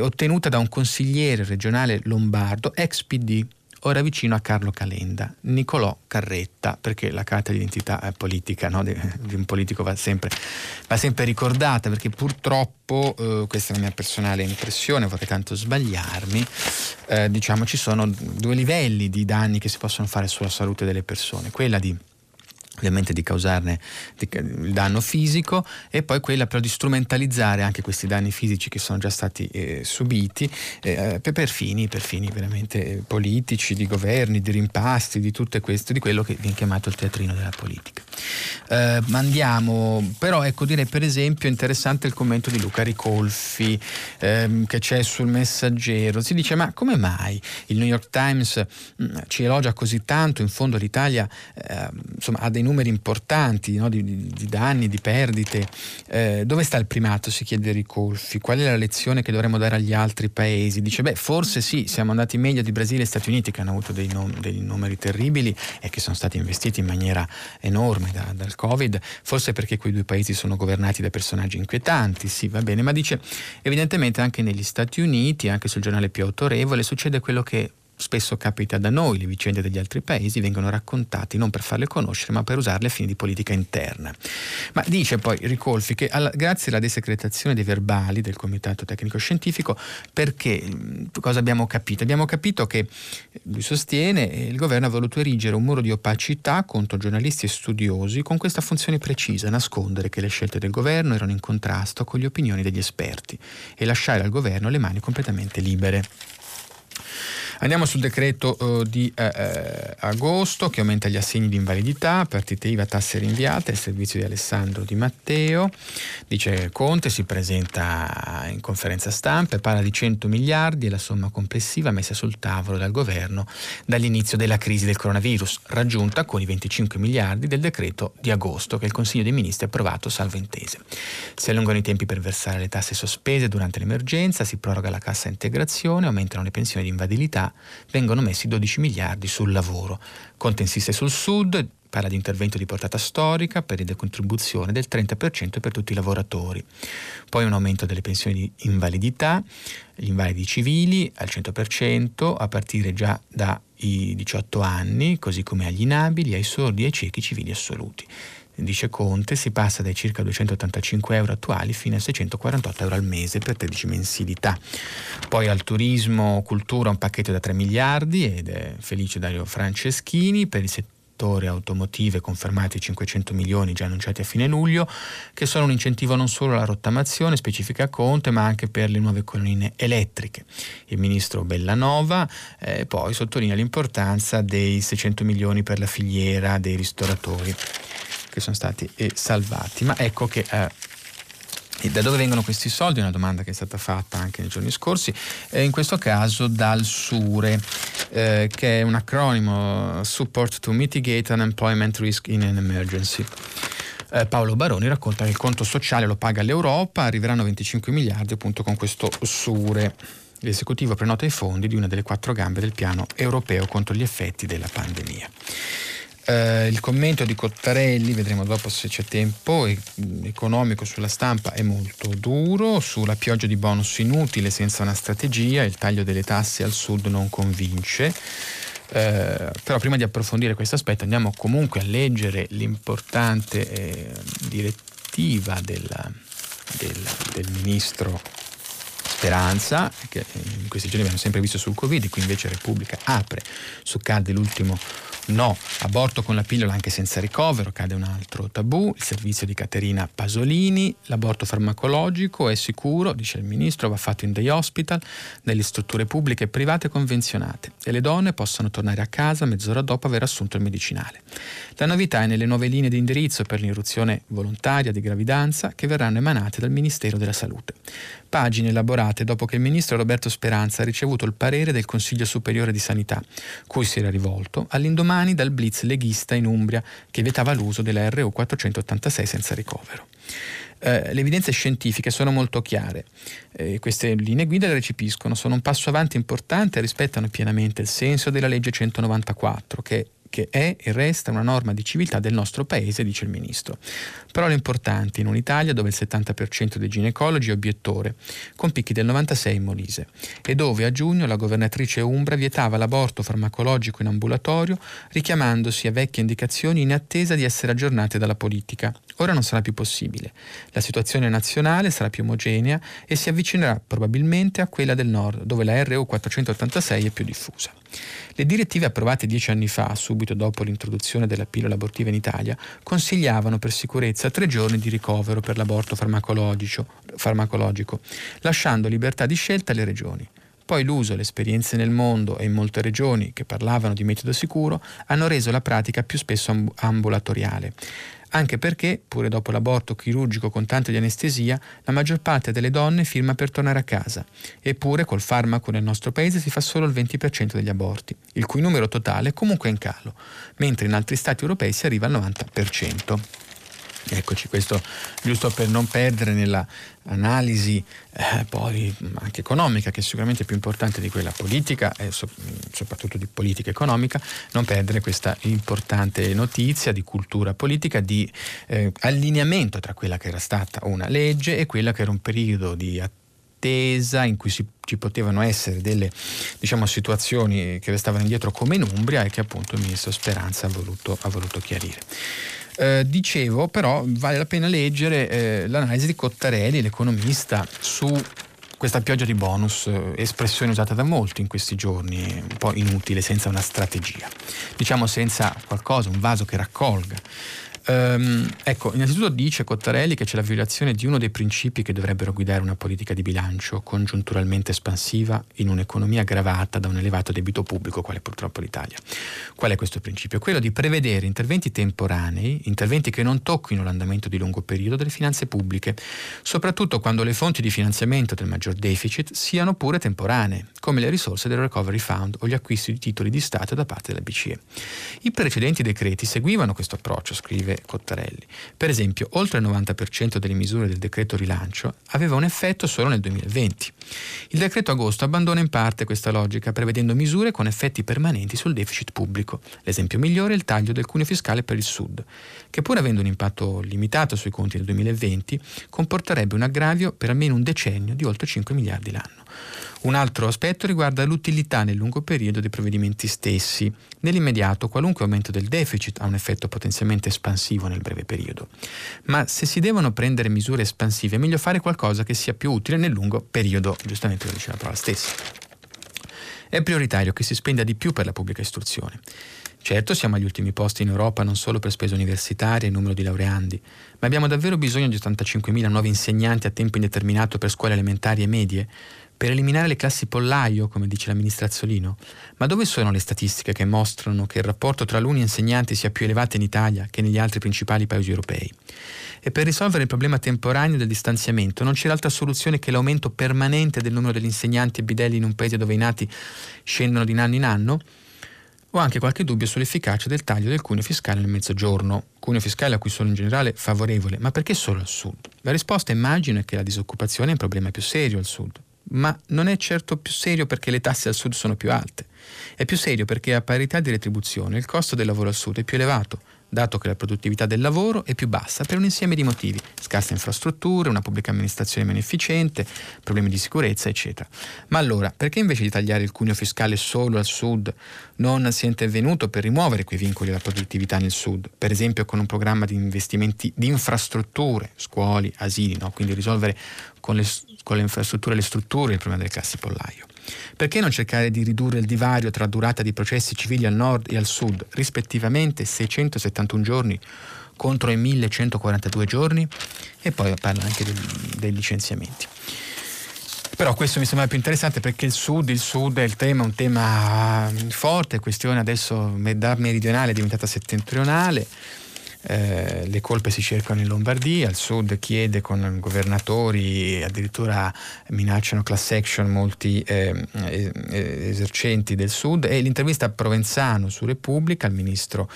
B: ottenuta da un consigliere regionale lombardo, ex PD, ora vicino a Carlo Calenda, Nicolò Carretta, perché la carta di identità politica no? di, di, un politico va sempre, va sempre ricordata, perché purtroppo, eh, questa è la mia personale impressione, vorrei tanto sbagliarmi, eh, diciamo ci sono due livelli di danni che si possono fare sulla salute delle persone, quella di ovviamente di causarne il danno fisico e poi quella però di strumentalizzare anche questi danni fisici che sono già stati eh, subiti eh, per, fini, per fini veramente politici, di governi, di rimpasti, di tutto questo, di quello che viene chiamato il teatrino della politica. Eh, andiamo, però ecco direi per esempio interessante il commento di Luca Ricolfi ehm, che c'è sul messaggero, si dice ma come mai il New York Times mh, mm, ci elogia così tanto, in fondo l'Italia eh, insomma, ha dei numeri importanti no? di, di, danni, di perdite. Eh, dove sta il primato? Si chiede Ricolfi. Qual è la lezione che dovremmo dare agli altri paesi? Dice, beh, forse sì, siamo andati meglio di Brasile e Stati Uniti che hanno avuto dei, nom- dei numeri terribili e che sono stati investiti in maniera enorme da, dal Covid, forse perché quei due paesi sono governati da personaggi inquietanti, sì, va bene, ma dice, evidentemente anche negli Stati Uniti, anche sul giornale più autorevole, succede quello che spesso capita da noi, le vicende degli altri paesi vengono raccontate non per farle conoscere ma per usarle a fini di politica interna. Ma dice poi Ricolfi che alla, grazie alla desecretazione dei verbali del Comitato Tecnico Scientifico, perché cosa abbiamo capito? Abbiamo capito che, lui sostiene, eh, il governo ha voluto erigere un muro di opacità contro giornalisti e studiosi con questa funzione precisa, nascondere che le scelte del governo erano in contrasto con le opinioni degli esperti e lasciare al governo le mani completamente libere. Andiamo sul decreto uh, di uh, agosto che aumenta gli assegni di invalidità, partite IVA, tasse rinviate, il servizio di Alessandro Di Matteo. Dice Conte, si presenta in conferenza stampa e parla di 100 miliardi e la somma complessiva messa sul tavolo dal governo dall'inizio della crisi del coronavirus, raggiunta con i 25 miliardi del decreto di agosto che il Consiglio dei Ministri ha approvato salvo intese. Si allungano i tempi per versare le tasse sospese durante l'emergenza, si proroga la cassa integrazione, aumentano le pensioni di invalidità vengono messi 12 miliardi sul lavoro. Conte insiste sul Sud, parla di intervento di portata storica per decontribuzione del 30% per tutti i lavoratori. Poi un aumento delle pensioni di invalidità, gli invalidi civili al 100% a partire già dai 18 anni, così come agli inabili, ai sordi e ai ciechi civili assoluti dice Conte, si passa dai circa 285 euro attuali fino a 648 euro al mese per 13 mensilità. Poi al turismo, cultura, un pacchetto da 3 miliardi ed è felice Dario Franceschini per il settore automotive confermati 500 milioni già annunciati a fine luglio, che sono un incentivo non solo alla rottamazione specifica Conte, ma anche per le nuove colonnine elettriche. Il ministro Bellanova eh, poi sottolinea l'importanza dei 600 milioni per la filiera dei ristoratori che sono stati eh, salvati. Ma ecco che eh, da dove vengono questi soldi? Una domanda che è stata fatta anche nei giorni scorsi, eh, in questo caso dal SURE, eh, che è un acronimo Support to Mitigate Unemployment Risk in an Emergency. Eh, Paolo Baroni racconta che il conto sociale lo paga l'Europa, arriveranno 25 miliardi appunto con questo SURE. L'esecutivo prenota i fondi di una delle quattro gambe del piano europeo contro gli effetti della pandemia. Eh, il commento di Cottarelli, vedremo dopo se c'è tempo, è, economico sulla stampa è molto duro, sulla pioggia di bonus inutile senza una strategia, il taglio delle tasse al sud non convince. Eh, però prima di approfondire questo aspetto andiamo comunque a leggere l'importante eh, direttiva della, del, del ministro Speranza, che in questi giorni abbiamo sempre visto sul Covid, qui invece Repubblica apre su Calde l'ultimo No, aborto con la pillola anche senza ricovero, cade un altro tabù, il servizio di Caterina Pasolini, l'aborto farmacologico è sicuro, dice il ministro, va fatto in day hospital, nelle strutture pubbliche e private convenzionate e le donne possono tornare a casa mezz'ora dopo aver assunto il medicinale. La novità è nelle nuove linee di indirizzo per l'interruzione volontaria di gravidanza che verranno emanate dal Ministero della Salute. Pagine elaborate dopo che il ministro Roberto Speranza ha ricevuto il parere del Consiglio Superiore di Sanità, cui si era rivolto all'indomani dal blitz leghista in Umbria che vietava l'uso della RU 486 senza ricovero. Eh, le evidenze scientifiche sono molto chiare, eh, queste linee guida le recepiscono, sono un passo avanti importante e rispettano pienamente il senso della legge 194 che che è e resta una norma di civiltà del nostro paese, dice il ministro. Parole importanti in un'Italia dove il 70% dei ginecologi è obiettore, con picchi del 96 in Molise, e dove a giugno la governatrice Umbra vietava l'aborto farmacologico in ambulatorio, richiamandosi a vecchie indicazioni in attesa di essere aggiornate dalla politica, Ora non sarà più possibile. La situazione nazionale sarà più omogenea e si avvicinerà probabilmente a quella del nord, dove la RU 486 è più diffusa. Le direttive approvate dieci anni fa, subito dopo l'introduzione della pillola abortiva in Italia, consigliavano per sicurezza tre giorni di ricovero per l'aborto farmacologico, farmacologico lasciando libertà di scelta alle regioni. Poi l'uso le esperienze nel mondo e in molte regioni che parlavano di metodo sicuro hanno reso la pratica più spesso ambulatoriale anche perché, pure dopo l'aborto chirurgico con tanto di anestesia, la maggior parte delle donne firma per tornare a casa. Eppure col farmaco nel nostro paese si fa solo il 20% degli aborti, il cui numero totale è comunque in calo, mentre in altri stati europei si arriva al 90%. Eccoci, questo giusto per non perdere nella analisi eh, poi anche economica, che è sicuramente più importante di quella politica e so- soprattutto di politica economica, non perdere questa importante notizia di cultura politica, di eh, allineamento tra quella che era stata una legge e quella che era un periodo di attesa in cui si, ci potevano essere delle diciamo, situazioni che restavano indietro come in Umbria e che appunto il ministro Speranza ha voluto, ha voluto chiarire. Eh, dicevo, però, vale la pena leggere eh, l'analisi di Cottarelli, l'economista, su questa pioggia di bonus, eh, espressione usata da molti in questi giorni, un po' inutile, senza una strategia. Diciamo senza qualcosa, un vaso che raccolga. Um, ecco, innanzitutto dice Cottarelli che c'è la violazione di uno dei principi che dovrebbero guidare una politica di bilancio congiunturalmente espansiva in un'economia aggravata da un elevato debito pubblico, quale purtroppo l'Italia. Qual è questo principio? Quello di prevedere interventi temporanei, interventi che non tocchino l'andamento di lungo periodo delle finanze pubbliche, soprattutto quando le fonti di finanziamento del maggior deficit siano pure temporanee, come le risorse del Recovery Fund o gli acquisti di titoli di Stato da parte della BCE. I precedenti decreti seguivano questo approccio, scrive Cottarelli. Per esempio, oltre il 90% delle misure del decreto rilancio aveva un effetto solo nel 2020. Il decreto agosto abbandona in parte questa logica, prevedendo misure con effetti permanenti sul deficit pubblico. L'esempio migliore è il taglio del cuneo fiscale per il Sud, che pur avendo un impatto limitato sui conti del 2020, comporterebbe un aggravio per almeno un decennio di oltre 5 miliardi l'anno. Un altro aspetto riguarda l'utilità nel lungo periodo dei provvedimenti stessi. Nell'immediato qualunque aumento del deficit ha un effetto potenzialmente espansivo nel breve periodo. Ma se si devono prendere misure espansive è meglio fare qualcosa che sia più utile nel lungo periodo, giustamente lo dice la parola stessa. È prioritario che si spenda di più per la pubblica istruzione. Certo siamo agli ultimi posti in Europa non solo per spese universitarie e numero di laureandi, ma abbiamo davvero bisogno di 85.000 nuovi insegnanti a tempo indeterminato per scuole elementari e medie? Per eliminare le classi pollaio, come dice la ministra Azzolino. Ma dove sono le statistiche che mostrano che il rapporto tra alunni e insegnanti sia più elevato in Italia che negli altri principali paesi europei? E per risolvere il problema temporaneo del distanziamento non c'è altra soluzione che l'aumento permanente del numero degli insegnanti e bidelli in un paese dove i nati scendono di anno in anno? Ho anche qualche dubbio sull'efficacia del taglio del cuneo fiscale nel mezzogiorno, cuneo fiscale a cui sono in generale favorevole, ma perché solo al sud? La risposta immagino è che la disoccupazione è un problema più serio al sud ma non è certo più serio perché le tasse al sud sono più alte. È più serio perché a parità di retribuzione il costo del lavoro al sud è più elevato, dato che la produttività del lavoro è più bassa per un insieme di motivi, scarse infrastrutture, una pubblica amministrazione meno efficiente, problemi di sicurezza, eccetera. Ma allora, perché invece di tagliare il cuneo fiscale solo al sud, non si è intervenuto per rimuovere quei vincoli alla produttività nel sud, per esempio con un programma di investimenti di infrastrutture, scuole, asili, no? quindi risolvere con le, con le infrastrutture e le strutture il problema delle classi pollaio? Perché non cercare di ridurre il divario tra durata di processi civili al nord e al sud, rispettivamente 671 giorni contro i 1142 giorni? E poi parla anche dei, dei licenziamenti. Però questo mi sembra più interessante perché il sud, il sud è il tema, un tema forte, questione adesso da meridionale è diventata settentrionale eh, le colpe si cercano in Lombardia, al sud chiede con governatori, addirittura minacciano class action molti eh, esercenti del sud. E l'intervista a Provenzano su Repubblica, il ministro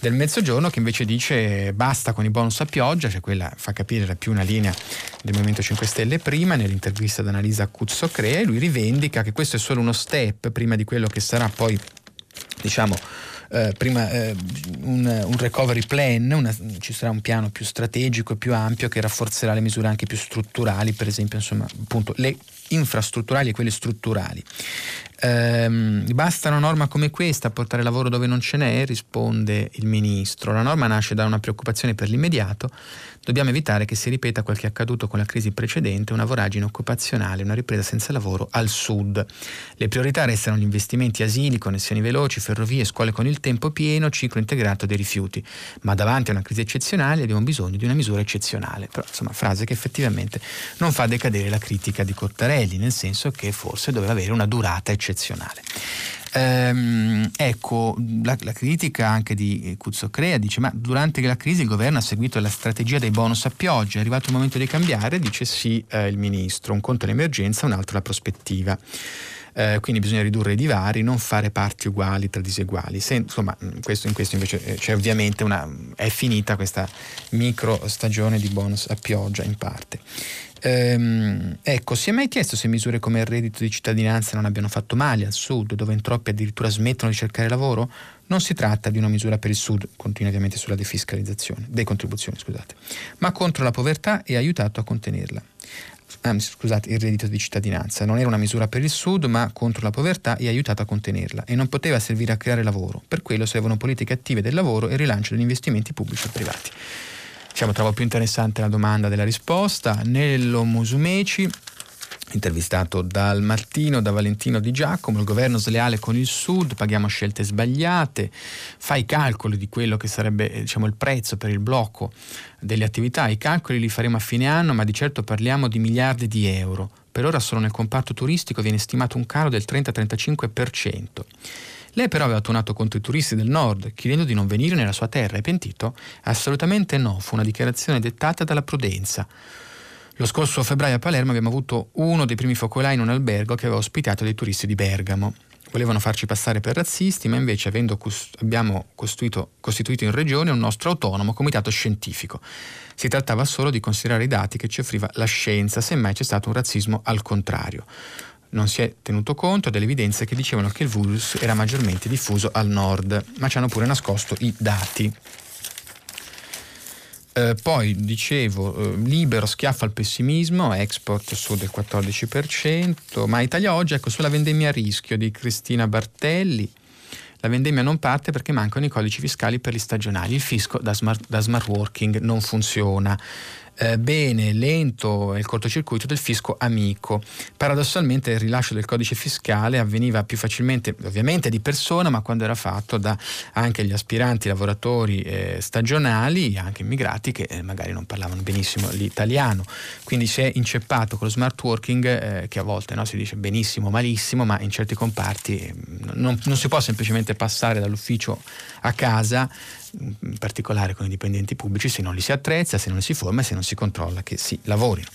B: del Mezzogiorno, che invece dice basta con i bonus a pioggia, cioè quella fa capire era più una linea del Movimento 5 Stelle prima, nell'intervista ad Annalisa Cuzzo Crea, lui rivendica che questo è solo uno step prima di quello che sarà poi diciamo eh, prima eh, un, un, recovery plan, una, ci sarà un piano più strategico e più ampio che rafforzerà le misure anche più strutturali, per esempio insomma, appunto, le infrastrutturali e quelle strutturali. Ehm, basta una norma come questa a portare lavoro dove non ce n'è? Risponde il ministro. La norma nasce da una preoccupazione per l'immediato. Dobbiamo evitare che si ripeta quel che è accaduto con la crisi precedente, una voragine occupazionale, una ripresa senza lavoro al sud. Le priorità restano gli investimenti asili, connessioni veloci, ferrovie, scuole con il tempo pieno, ciclo integrato dei rifiuti. Ma davanti a una crisi eccezionale abbiamo bisogno di una misura eccezionale. Però, insomma, frase che effettivamente non fa decadere la critica di Cottarelli, nel senso che forse doveva avere una durata eccezionale. Ehm, ecco, la, la, critica anche di Cuzzocrea dice ma durante la crisi il governo ha seguito la strategia dei bonus a pioggia, è arrivato il momento di cambiare? Dice sì eh, il ministro, un conto è l'emergenza, un altro la prospettiva. Eh, quindi bisogna ridurre i divari, non fare parti uguali tra diseguali. Se, insomma, questo, in questo invece eh, c'è ovviamente una, è finita questa micro stagione di bonus a pioggia in parte. Ehm, ecco, si è mai chiesto se misure come il reddito di cittadinanza non abbiano fatto male al sud, dove in troppi addirittura smettono di cercare lavoro? Non si tratta di una misura per il sud, continua ovviamente sulla defiscalizzazione, decontribuzione, scusate, ma contro la povertà e aiutato a contenerla. Ah, scusate, il reddito di cittadinanza non era una misura per il sud, ma contro la povertà e aiutato a contenerla e non poteva servire a creare lavoro. Per quello servono politiche attive del lavoro e rilancio degli investimenti pubblici e privati. Diciamo, trovo più interessante la domanda della risposta. Nello Musumeci, intervistato dal Martino, da Valentino Di Giacomo, il governo sleale con il Sud, paghiamo scelte sbagliate, fa i calcoli di quello che sarebbe eh, diciamo, il prezzo per il blocco delle attività, i calcoli li faremo a fine anno, ma di certo parliamo di miliardi di euro. Per ora solo nel comparto turistico viene stimato un calo del 30-35%. Lei però aveva tuonato contro i turisti del nord, chiedendo di non venire nella sua terra. È pentito? Assolutamente no, fu una dichiarazione dettata dalla prudenza. Lo scorso febbraio a Palermo abbiamo avuto uno dei primi focolai in un albergo che aveva ospitato dei turisti di Bergamo. Volevano farci passare per razzisti, ma invece cust- abbiamo costituito in regione un nostro autonomo comitato scientifico. Si trattava solo di considerare i dati che ci offriva la scienza, semmai c'è stato un razzismo al contrario non si è tenuto conto delle evidenze che dicevano che il virus era maggiormente diffuso al nord, ma ci hanno pure nascosto i dati. Eh, poi dicevo, eh, libero schiaffo al pessimismo, export su del 14%, ma Italia oggi, ecco, sulla vendemmia a rischio di Cristina Bartelli, la vendemmia non parte perché mancano i codici fiscali per gli stagionali, il fisco da smart, da smart working non funziona eh, bene, lento è il cortocircuito del fisco amico. Paradossalmente il rilascio del codice fiscale avveniva più facilmente, ovviamente di persona, ma quando era fatto da anche gli aspiranti lavoratori eh, stagionali, anche immigrati che eh, magari non parlavano benissimo l'italiano. Quindi si è inceppato con lo smart working, eh, che a volte no, si dice benissimo, malissimo, ma in certi comparti eh, non, non si può semplicemente passare dall'ufficio a casa in particolare con i dipendenti pubblici, se non li si attrezza, se non li si forma e se non si controlla che si lavorino.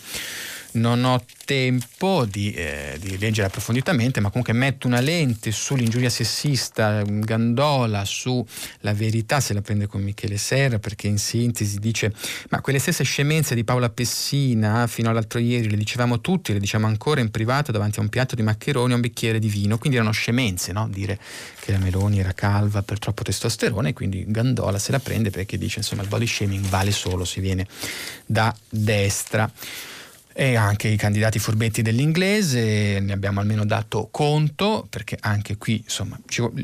B: Non ho tempo di, eh, di, leggere approfonditamente, ma comunque metto una lente sull'ingiuria sessista, Gandola, sulla verità, se la prende con Michele Serra, perché in sintesi dice, ma quelle stesse scemenze di Paola Pessina, fino all'altro ieri le dicevamo tutti, le diciamo ancora in privato davanti a un piatto di maccheroni e un bicchiere di vino, quindi erano scemenze, no? dire che la Meloni era calva per troppo testosterone, quindi Gandola se la prende perché dice, insomma, il body shaming vale solo se viene da destra e anche i candidati furbetti dell'inglese, ne abbiamo almeno dato conto, perché anche qui insomma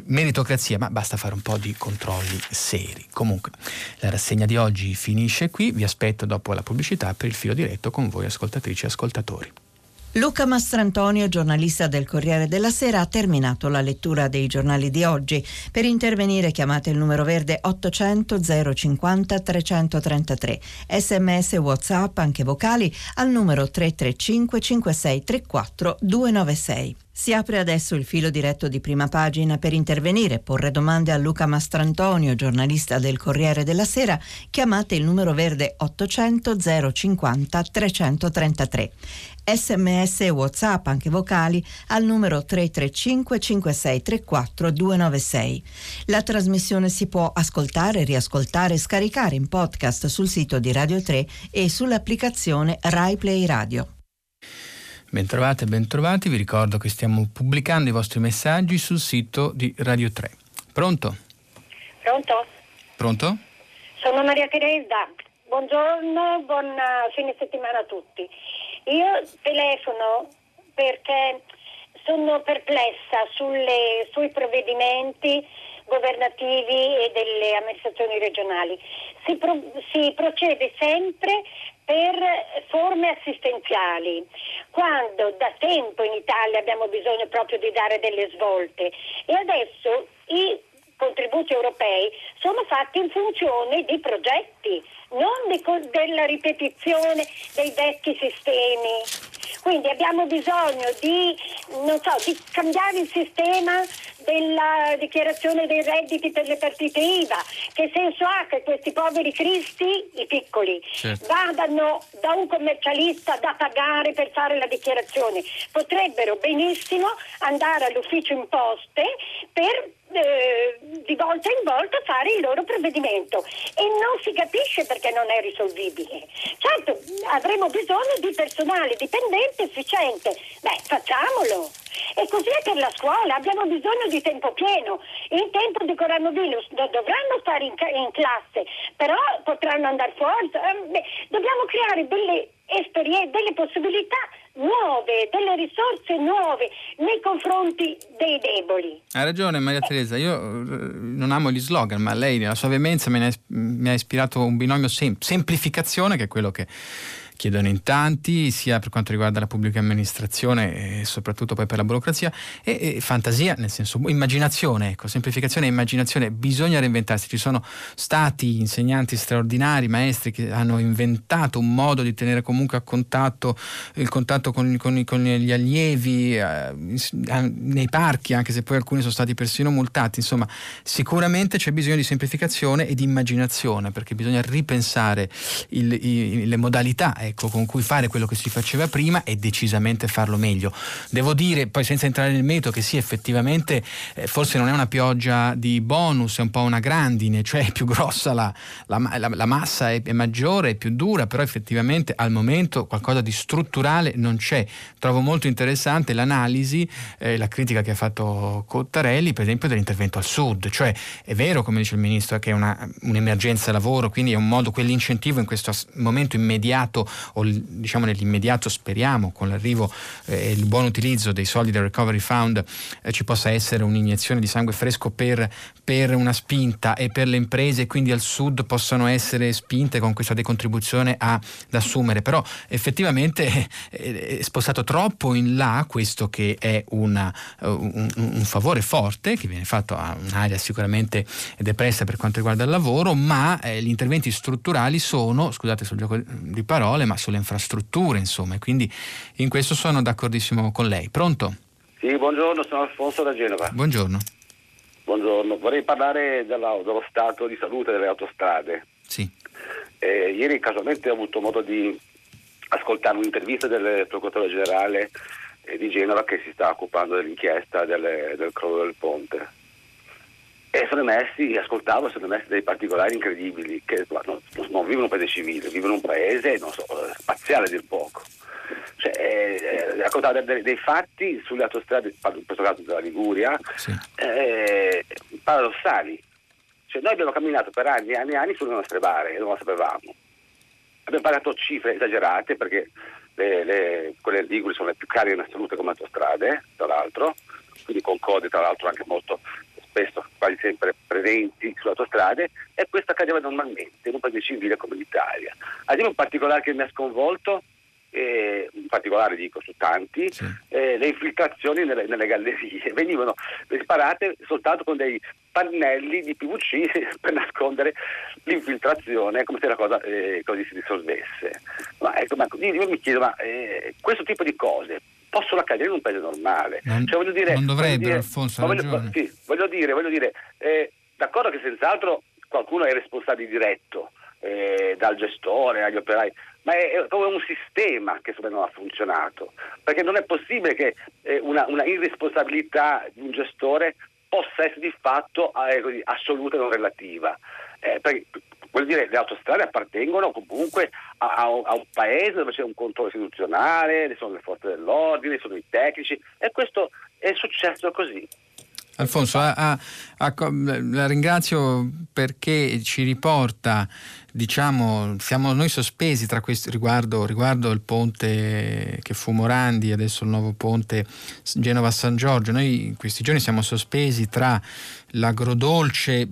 B: meritocrazia, ma basta fare un po' di controlli seri. Comunque la rassegna di oggi finisce qui, vi aspetto dopo la pubblicità per il filo diretto con voi ascoltatrici e ascoltatori.
A: Luca Mastrantonio, giornalista del Corriere della Sera, ha terminato la lettura dei giornali di oggi. Per intervenire chiamate il numero verde 800 050 333. Sms WhatsApp, anche vocali, al numero 335 5634 296. Si apre adesso il filo diretto di prima pagina per intervenire, porre domande a Luca Mastrantonio, giornalista del Corriere della Sera. Chiamate il numero verde 800 050 333. Sms e WhatsApp, anche vocali, al numero 335 5634 296. La trasmissione si può ascoltare, riascoltare e scaricare in podcast sul sito di Radio 3 e sull'applicazione Rai Play Radio.
B: Bentrovate e bentrovati, vi ricordo che stiamo pubblicando i vostri messaggi sul sito di Radio 3. Pronto?
C: Pronto?
B: Pronto?
C: Sono Maria Teresa. Buongiorno, buon eh, fine settimana a tutti. Io telefono perché sono perplessa sulle, sui provvedimenti governativi e delle amministrazioni regionali. Si, pro, si procede sempre per forme assistenziali, quando da tempo in Italia abbiamo bisogno proprio di dare delle svolte e adesso i contributi europei sono fatti in funzione di progetti, non di, della ripetizione dei vecchi sistemi. Quindi abbiamo bisogno di, so, di cambiare il sistema della dichiarazione dei redditi per le partite IVA. Che senso ha che questi poveri cristi, i piccoli, certo. vadano da un commercialista da pagare per fare la dichiarazione? Potrebbero benissimo andare all'ufficio imposte per eh, di volta in volta fare il loro provvedimento e non si capisce perché non è risolvibile. Certo, avremo bisogno di personale dipendente efficiente, beh facciamolo. E così è per la scuola, abbiamo bisogno di tempo pieno. In tempo di coronavirus non dovranno stare in, in classe, però potranno andare fuori. Eh, beh, dobbiamo creare delle delle possibilità nuove, delle risorse nuove nei confronti dei deboli.
B: Ha ragione Maria Teresa, io eh, non amo gli slogan, ma lei nella sua veemenza mi ha ispirato un binomio sem- semplificazione che è quello che chiedono in tanti, sia per quanto riguarda la pubblica amministrazione e soprattutto poi per la burocrazia, e, e fantasia, nel senso immaginazione, ecco, semplificazione e immaginazione, bisogna reinventarsi. Ci sono stati insegnanti straordinari, maestri che hanno inventato un modo di tenere comunque a contatto il contatto con, con, con gli allievi eh, nei parchi, anche se poi alcuni sono stati persino multati. Insomma, sicuramente c'è bisogno di semplificazione e di immaginazione, perché bisogna ripensare il, il, le modalità ecco, con cui fare quello che si faceva prima e decisamente farlo meglio. Devo dire, poi senza entrare nel metodo, che sì, effettivamente eh, forse non è una pioggia di bonus, è un po' una grandine, cioè è più grossa la, la, la, la massa, è, è, maggiore, è più dura, però effettivamente al momento qualcosa di strutturale non c'è. Trovo molto interessante l'analisi, eh, la critica che ha fatto Cottarelli, per esempio, dell'intervento al sud, cioè è vero, come dice il Ministro, che è una, un'emergenza lavoro, quindi è un modo, quell'incentivo in questo momento immediato o diciamo nell'immediato speriamo con l'arrivo e eh, il buon utilizzo dei soldi del Recovery Fund eh, ci possa essere un'iniezione di sangue fresco per, per, una spinta e per le imprese e quindi al sud possano essere spinte con questa decontribuzione ad assumere. Però effettivamente è, è spostato troppo in là questo che è una, un, un, favore forte che viene fatto a un'area sicuramente depressa per quanto riguarda il lavoro ma eh, gli interventi strutturali sono scusate sul gioco di parole parole, ma sulle infrastrutture, insomma. Quindi in questo sono d'accordissimo con lei. Pronto?
D: Sì, buongiorno, sono Alfonso da Genova.
B: Buongiorno.
D: Buongiorno, vorrei parlare della, dello stato di salute delle autostrade.
B: Sì.
D: Eh, ieri casualmente ho avuto modo di ascoltare un'intervista del procuratore generale eh, di Genova che si sta occupando dell'inchiesta delle, del crollo del ponte e sono emersi, ascoltavo, sono emersi dei particolari incredibili che non, non vivono un paese civile, vivono un paese so, spaziale del poco. Cioè, eh, raccontare dei, dei, fatti sulle autostrade, in questo caso della Liguria, sì. eh, paradossali. Cioè, noi abbiamo camminato per anni e anni e anni sulle nostre bare e non lo sapevamo. Abbiamo pagato cifre esagerate perché le, le, quelle liguri sono le più care in assoluto come autostrade, tra l'altro, quindi con code tra l'altro anche molto spesso quasi sempre presenti sulle autostrade e questo accadeva normalmente in un paese civile come l'Italia. Ad un particolare che mi ha sconvolto, eh, in particolare dico su tanti, sì. eh, le infiltrazioni nelle, nelle, gallerie venivano sparate soltanto con dei pannelli di PVC per nascondere l'infiltrazione come se la cosa eh, così si risolvesse. Ma, ecco, ma io mi chiedo, ma eh, questo tipo di cose possono accadere in un paese normale.
B: Non, cioè, dire, non dovrebbero, dire, Alfonso,
D: voglio, sì, voglio dire, voglio dire eh, d'accordo che senz'altro qualcuno è responsabile diretto, eh, dal gestore agli operai, ma è, è come un sistema che non ha funzionato, perché non è possibile che eh, una, una, irresponsabilità di un gestore possa essere di fatto eh, assoluta e non relativa. Eh, perché, vuol dire che le autostrade appartengono comunque a, a, a, un paese dove c'è un controllo istituzionale, ci sono le forze dell'ordine, sono i tecnici e questo è successo così.
B: Alfonso, a, la ringrazio perché ci riporta, diciamo, siamo noi sospesi tra questi riguardo, riguardo il ponte che fu Morandi, adesso il nuovo ponte Genova-San Giorgio. Noi in questi giorni siamo sospesi tra l'agrodolce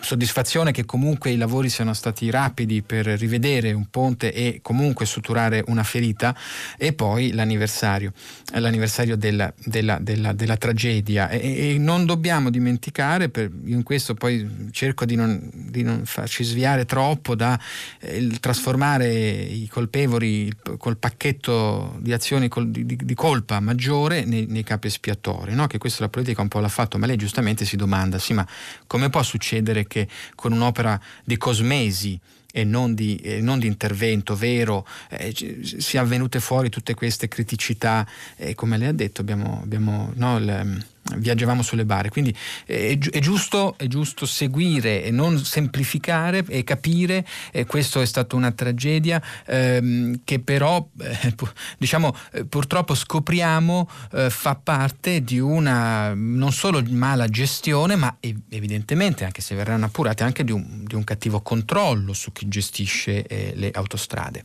B: soddisfazione che comunque i lavori siano stati rapidi per rivedere un ponte e comunque suturare una ferita e poi l'anniversario, l'anniversario della, della, della, della tragedia e, e, non dobbiamo dimenticare, per, in questo poi cerco di non, di non farci sviare troppo da eh, trasformare i colpevoli col pacchetto di azioni col, di, di, colpa maggiore nei, nei capi espiatori, no? che questo la politica un po' l'ha fatto, ma lei giustamente si domanda, sì ma come può succedere succedere che con un'opera di cosmesi e non di, eh, non di intervento vero eh, siano venute fuori tutte queste criticità e come lei ha detto abbiamo, abbiamo no, il, viaggiavamo sulle bare. Quindi è, è, giusto, è, giusto, seguire e non semplificare e capire, e questa è stata una tragedia ehm, che però eh, diciamo, eh, purtroppo scopriamo eh, fa parte di una non solo mala gestione, ma evidentemente, anche se verranno appurate, anche di un, di un cattivo controllo su chi gestisce eh, le autostrade.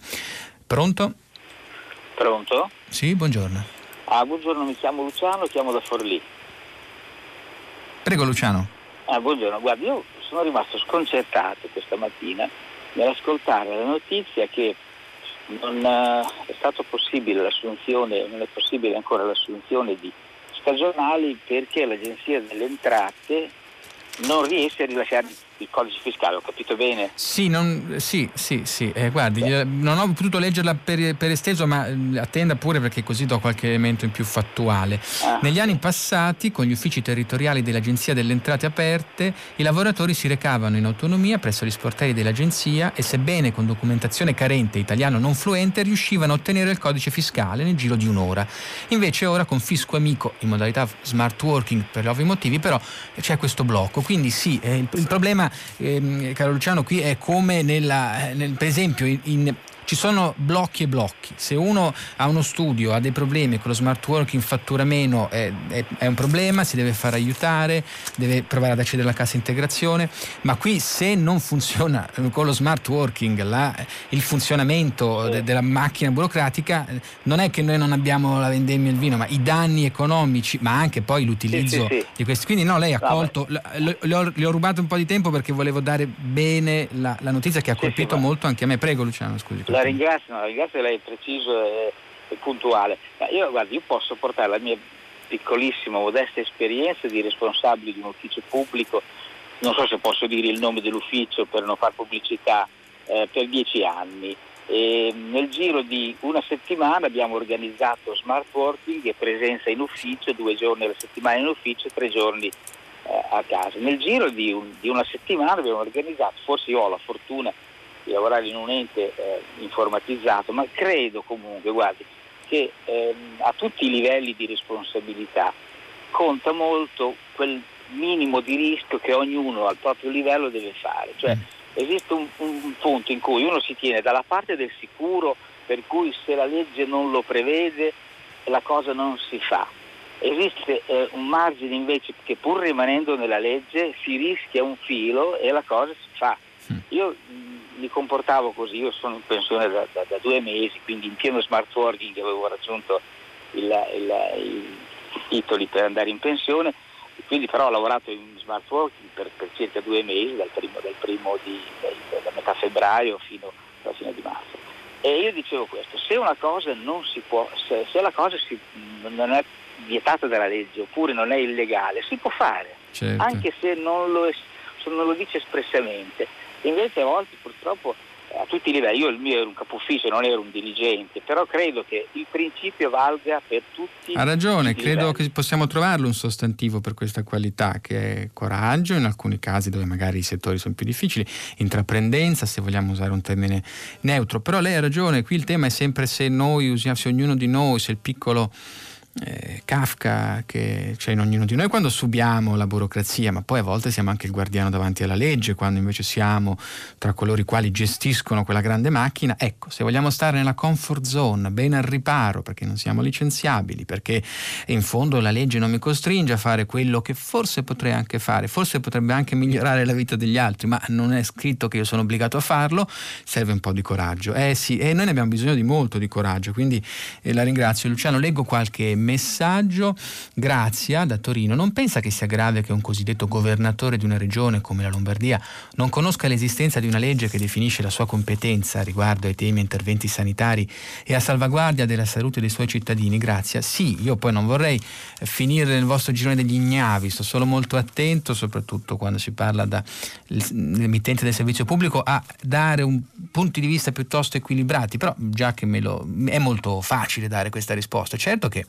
B: Pronto?
E: Pronto?
B: Sì, buongiorno.
E: Ah, buongiorno, mi chiamo Luciano, chiamo da Forlì.
B: Prego Luciano.
E: Ah, buongiorno, guardi, io sono rimasto sconcertato questa mattina nell'ascoltare la notizia che non eh, è stato possibile l'assunzione, non è possibile ancora l'assunzione di stagionali perché l'Agenzia delle Entrate non riesce a rilasciare il codice fiscale, ho capito bene?
B: Sì, non, sì, sì, sì. Eh, guardi, Beh. non ho potuto leggerla per, per, esteso, ma eh, attenda pure perché così do qualche elemento in più fattuale. Ah. Negli anni passati, con gli uffici territoriali dell'Agenzia delle Entrate aperte, i lavoratori si recavano in autonomia presso gli sportelli dell'Agenzia e sebbene con documentazione carente italiano non fluente, riuscivano a ottenere il codice fiscale nel giro di un'ora. Invece ora con fisco amico, in modalità smart working per ovvi motivi, però c'è questo blocco. Quindi sì, eh, il, il problema ehm, caro Luciano, qui è come nella, nel, per esempio in, in ci sono blocchi e blocchi. Se uno ha uno studio, ha dei problemi con lo smart working, fattura meno, è, è, è, un problema, si deve far aiutare, deve provare ad accedere alla cassa integrazione, ma qui se non funziona con lo smart working la, il funzionamento de, della macchina burocratica, non è che noi non abbiamo la vendemmia e il vino, ma i danni economici, ma anche poi l'utilizzo sì, sì, sì. di questi. Quindi no, lei ha colto, le ho, ho, rubato un po' di tempo perché volevo dare bene la, la notizia che ha colpito molto anche a me. Prego Luciano, scusi.
E: La ringrazio, la ringrazio, lei è preciso e, e puntuale. Ma io, guardi, io posso portare la mia piccolissima, modesta esperienza di responsabile di un ufficio pubblico, non so se posso dire il nome dell'ufficio per non far pubblicità, eh, per dieci anni. E nel giro di una settimana abbiamo organizzato smart working e presenza in ufficio, due giorni alla settimana in ufficio e tre giorni eh, a casa. Nel giro di, un, di, una settimana abbiamo organizzato, forse io ho la fortuna di lavorare in un ente eh, informatizzato, ma credo comunque, guardi, che ehm, a tutti i livelli di responsabilità conta molto quel minimo di rischio che ognuno al proprio livello deve fare. Cioè, mm. esiste un, un punto in cui uno si tiene dalla parte del sicuro, per cui se la legge non lo prevede la cosa non si fa. Esiste eh, un margine invece che pur rimanendo nella legge si rischia un filo e la cosa si fa. Mm. Io mi comportavo così, io sono in pensione da, da, da due mesi, quindi in pieno smart working avevo raggiunto il, il, i titoli per andare in pensione, quindi però ho lavorato in smart working per, per circa due mesi, dal primo, dal primo di, da metà febbraio fino alla fine di marzo. E io dicevo questo, se una cosa non si può, se, se la cosa si, non è vietata dalla legge oppure non è illegale, si può fare, certo. anche se non lo, non lo dice espressamente Invece a volte purtroppo eh, a tutti i livelli, io il mio ero un capo ufficio, non ero un dirigente, però credo che il principio valga per tutti.
B: Ha ragione, credo livelli. che possiamo trovarlo un sostantivo per questa qualità, che è coraggio, in alcuni casi dove magari i settori sono più difficili, intraprendenza, se vogliamo usare un termine neutro, però lei ha ragione, qui il tema è sempre se noi usiamo, se ognuno di noi, se il piccolo eh, Kafka che c'è in ognuno di noi quando subiamo la burocrazia, ma poi a volte siamo anche il guardiano davanti alla legge, quando invece siamo tra coloro i quali gestiscono quella grande macchina. Ecco, se vogliamo stare nella comfort zone, bene al riparo, perché non siamo licenziabili, perché in fondo la legge non mi costringe a fare quello che forse potrei anche fare, forse potrebbe anche migliorare la vita degli altri, ma non è scritto che io sono obbligato a farlo, serve un po' di coraggio. Eh sì, e noi ne abbiamo bisogno di molto di coraggio, quindi eh, la ringrazio. Luciano, leggo qualche messaggio. Grazia da Torino. Non pensa che sia grave che un cosiddetto governatore di una regione come la Lombardia non conosca l'esistenza di una legge che definisce la sua competenza riguardo ai temi interventi sanitari e a salvaguardia della salute dei suoi cittadini? Grazia. Sì, io poi non vorrei finire nel vostro girone degli ignavi, sto solo molto attento, soprattutto quando si parla dell'emittente del servizio pubblico, a dare un punti di vista piuttosto equilibrati, però già che me lo, è molto facile dare questa risposta. Certo che,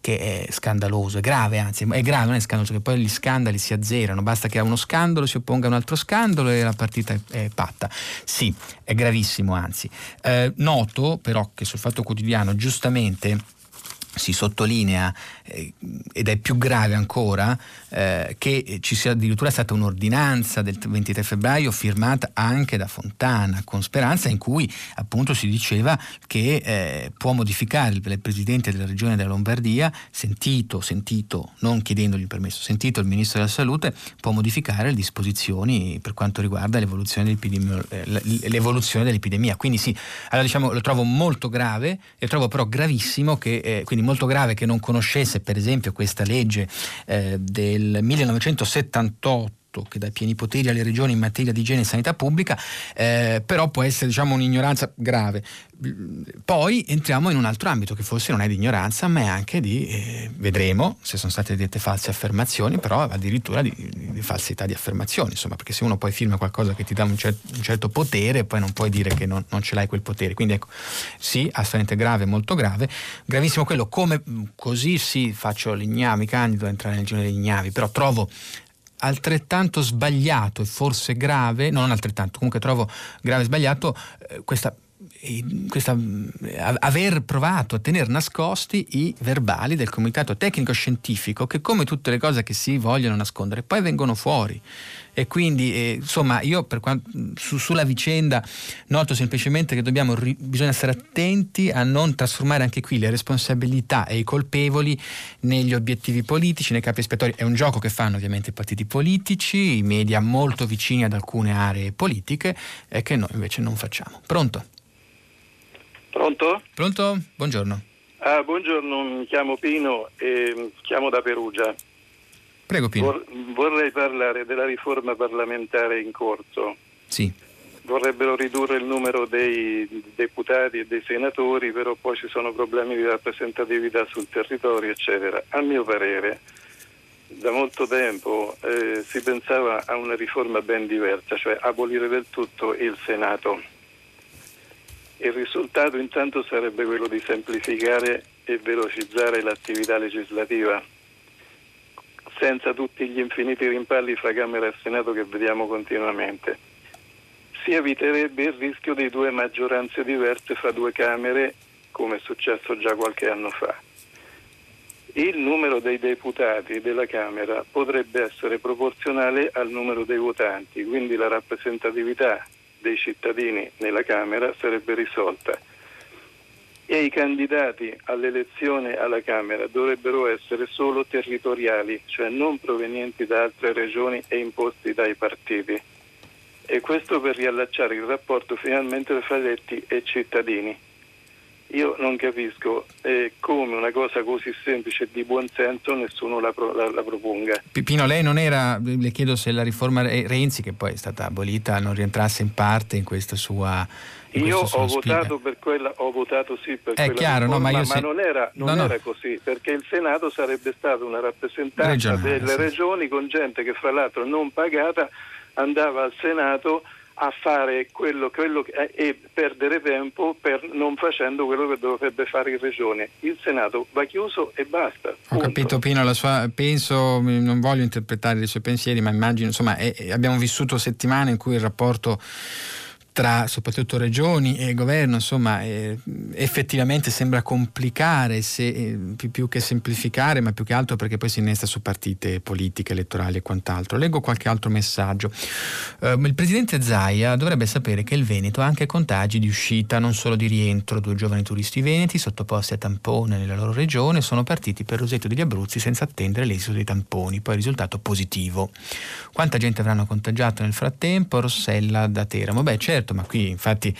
B: che, è scandaloso, è grave, anzi è grave, non è scandaloso, che poi gli scandali si azzerano, basta che a uno scandalo si opponga un altro scandalo e la partita è, patta. Sì, è gravissimo, anzi. Eh, noto però che sul Fatto Quotidiano giustamente si sottolinea, eh, ed è più grave ancora, eh, che ci sia addirittura stata un'ordinanza del 23 febbraio firmata anche da Fontana con Speranza in cui appunto si diceva che eh, può modificare il, Presidente della Regione della Lombardia, sentito, sentito, non chiedendogli il permesso, sentito il Ministro della Salute, può modificare le disposizioni per quanto riguarda l'evoluzione dell'epidemia. Eh, l'evoluzione dell'epidemia. Quindi sì, allora diciamo lo trovo molto grave e trovo però gravissimo che eh, quindi molto grave che non conoscesse per esempio questa legge eh, del 1978 che dà pieni poteri alle regioni in materia di igiene e sanità pubblica, eh, però può essere diciamo, un'ignoranza grave. Poi entriamo in un altro ambito che forse non è di ignoranza, ma è anche di, eh, vedremo se sono state dette false affermazioni, però addirittura di, di, falsità di affermazioni, insomma, perché se uno poi firma qualcosa che ti dà un, cer- un certo potere, poi non puoi dire che non, non, ce l'hai quel potere. Quindi ecco, sì, assolutamente grave, molto grave. Gravissimo quello, come così sì, faccio l'ignami, candido a entrare nel giro degli ignavi, però trovo altrettanto sbagliato e forse grave, non altrettanto, comunque trovo grave e sbagliato eh, questa questa, aver provato a tenere nascosti i verbali del comitato tecnico scientifico che come tutte le cose che si vogliono nascondere poi vengono fuori e quindi eh, insomma io quanto, su, sulla vicenda noto semplicemente che dobbiamo, bisogna stare attenti a non trasformare anche qui le responsabilità e i colpevoli negli obiettivi politici, nei capi espiatori. È un gioco che fanno ovviamente i partiti politici, i media molto vicini ad alcune aree politiche e che noi invece non facciamo. Pronto?
F: Pronto?
B: Pronto? Buongiorno.
F: Ah, buongiorno, mi chiamo Pino e chiamo da Perugia.
B: Prego Pino. Vor-
F: vorrei parlare della riforma parlamentare in corso.
B: Sì.
F: Vorrebbero ridurre il numero dei deputati e dei senatori, però poi ci sono problemi di rappresentatività sul territorio, eccetera. A mio parere, da molto tempo eh, si pensava a una riforma ben diversa, cioè abolire del tutto il Senato il risultato intanto sarebbe quello di semplificare e velocizzare l'attività legislativa senza tutti gli infiniti rimpalli fra Camera e Senato che vediamo continuamente. Si eviterebbe il rischio di due maggioranze diverse fra due Camere, come è successo già qualche anno fa. Il numero dei deputati della Camera potrebbe essere proporzionale al numero dei votanti, quindi la rappresentatività dei cittadini nella Camera sarebbe risolta e i candidati all'elezione alla Camera dovrebbero essere solo territoriali, cioè non provenienti da altre regioni e imposti dai partiti. E questo per riallacciare il rapporto finalmente tra eletti e cittadini. Io non capisco eh, come una cosa così semplice e di buonsenso nessuno la, pro, la, la, proponga.
B: Pipino, lei non era, le chiedo se la riforma Renzi, che poi è stata abolita, non rientrasse in parte in questa sua...
F: In io ho votato per quella, ho votato sì per
B: è
F: quella
B: chiaro,
F: riforma,
B: no, ma,
F: ma
B: se...
F: non, era, non
B: no,
F: era così, perché il Senato sarebbe stata una rappresentanza
B: Regionale,
F: delle
B: sì.
F: regioni con gente che fra l'altro non pagata andava al Senato a fare quello, quello che, e perdere tempo per non facendo quello che dovrebbe fare il Regione. Il Senato va chiuso e basta.
B: Ho capito Pino, sua, penso, non voglio interpretare i suoi pensieri, ma immagino, insomma, è, abbiamo vissuto settimane in cui il rapporto tra soprattutto regioni e governo, insomma, eh, effettivamente sembra complicare se, eh, più, più, che semplificare, ma più che altro perché poi si innesta su partite politiche, elettorali e quant'altro. Leggo qualche altro messaggio. Uh, il presidente Zaia dovrebbe sapere che il Veneto ha anche contagi di uscita, non solo di rientro. Due giovani turisti veneti sottoposti a tampone nella loro regione sono partiti per Roseto degli Abruzzi senza attendere l'esito dei tamponi, poi risultato positivo. Quanta gente avranno contagiato nel frattempo? Rossella da Teramo. Beh, certo certo, ma qui infatti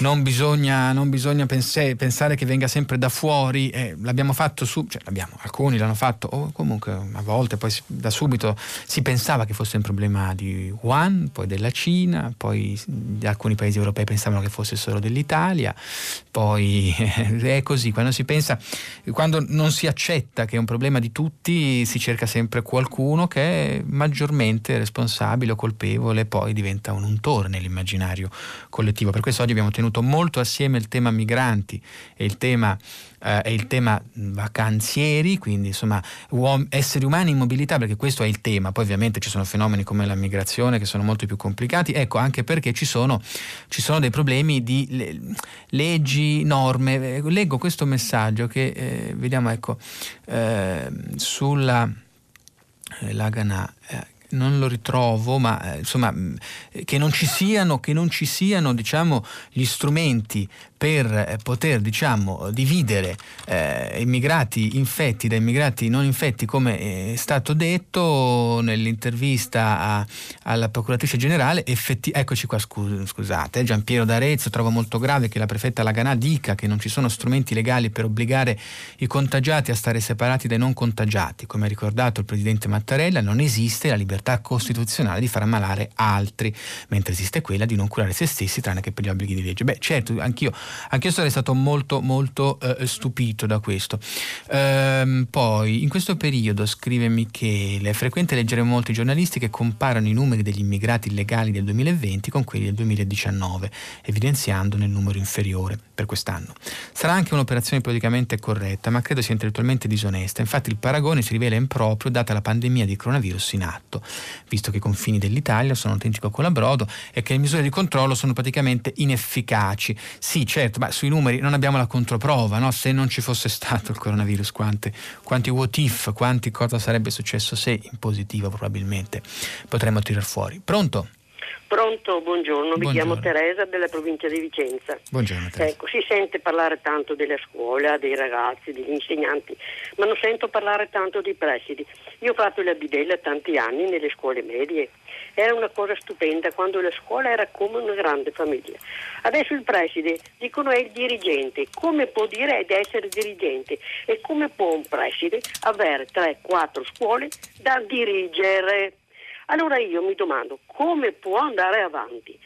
B: non bisogna, non bisogna pense, pensare che venga sempre da fuori, eh, l'abbiamo fatto su, cioè l'abbiamo, alcuni l'hanno fatto, o comunque a volte poi da subito si pensava che fosse un problema di Wuhan, poi della Cina, poi alcuni paesi europei pensavano che fosse solo dell'Italia, poi eh, è così, quando si pensa, quando non si accetta che è un problema di tutti, si cerca sempre qualcuno che è maggiormente responsabile o colpevole, poi diventa un untore nell'immaginario collettivo. Per questo oggi abbiamo tenuto tenuto molto assieme il tema migranti e il tema eh, è il tema vacanzieri, quindi insomma uom- esseri umani in mobilità, perché questo è il tema. Poi ovviamente ci sono fenomeni come la migrazione che sono molto più complicati, ecco anche perché ci sono, ci sono dei problemi di le- leggi, norme. Eh, leggo questo messaggio che eh, vediamo ecco eh, sulla eh, Lagana eh, non lo ritrovo, ma eh, insomma che non ci siano, che non ci siano diciamo, gli strumenti per eh, poter diciamo, dividere eh, immigrati infetti da immigrati non infetti, come è stato detto nell'intervista a, alla Procuratrice Generale, effetti, eccoci qua, scus- scusate, eh, Giampiero D'Arezzo trova molto grave che la prefetta Laganà dica che non ci sono strumenti legali per obbligare i contagiati a stare separati dai non contagiati. Come ha ricordato il Presidente Mattarella, non esiste la libertà costituzionale di far ammalare altri, mentre esiste quella di non curare se stessi tranne che per gli obblighi di legge. Beh, certo, anch'io anche io sarei stato molto molto eh, stupito da questo. Ehm, poi, in questo periodo, scrive Michele, è frequente leggere molti giornalisti che comparano i numeri degli immigrati illegali del 2020 con quelli del 2019, evidenziandone il numero inferiore per quest'anno. Sarà anche un'operazione politicamente corretta, ma credo sia intellettualmente disonesta. Infatti il paragone si rivela improprio data la pandemia di coronavirus in atto, visto che i confini dell'Italia sono un autentico colabrodo e che le misure di controllo sono praticamente inefficaci. Sì, certo, ma sui numeri non abbiamo la controprova, no? se non ci fosse stato il coronavirus, quante, quanti what if, quanti cosa sarebbe successo se in positivo probabilmente potremmo tirar fuori. Pronto?
G: Pronto, buongiorno, mi chiamo Teresa della provincia di Vicenza.
B: Buongiorno Teresa.
G: Ecco, si sente parlare tanto della scuola, dei ragazzi, degli insegnanti, ma non sento parlare tanto dei presidi. Io ho fatto la bidella tanti anni nelle scuole medie. Era una cosa stupenda quando la scuola era come una grande famiglia. Adesso il preside dicono è il dirigente. Come può dire di essere dirigente? E come può un preside avere 3-4 scuole da dirigere? Allora io mi domando come può andare avanti?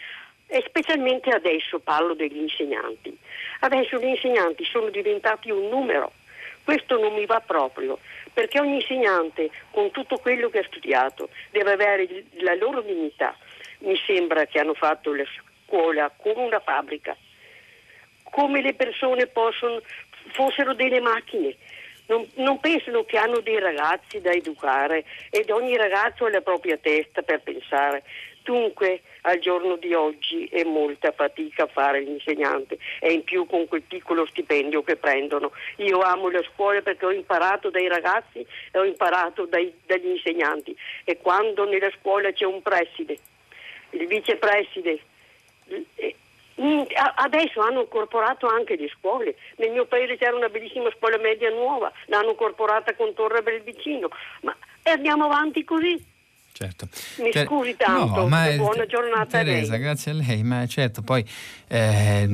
G: E specialmente adesso parlo degli insegnanti. Adesso gli insegnanti sono diventati un numero. Questo non mi va proprio, perché ogni insegnante, con tutto quello che ha studiato, deve avere la loro dignità. Mi sembra che hanno fatto la scuola come una fabbrica, come le persone possono, fossero delle macchine non, non, pensano che hanno dei ragazzi da educare ed ogni ragazzo ha la propria testa per pensare. Dunque al giorno di oggi è molta fatica fare l'insegnante e in più con quel piccolo stipendio che prendono. Io amo la scuola perché ho imparato dai ragazzi e ho imparato dai, dagli insegnanti e quando nella scuola c'è un preside, il vicepreside, Mm, adesso hanno incorporato anche le scuole. Nel mio paese c'era una bellissima scuola media nuova, l'hanno incorporata con Torre Belvicino, ma andiamo avanti così.
B: Certo.
G: Mi Ter- scusi tanto, no, ma buona giornata
B: Teresa, grazie a lei, ma certo, poi eh,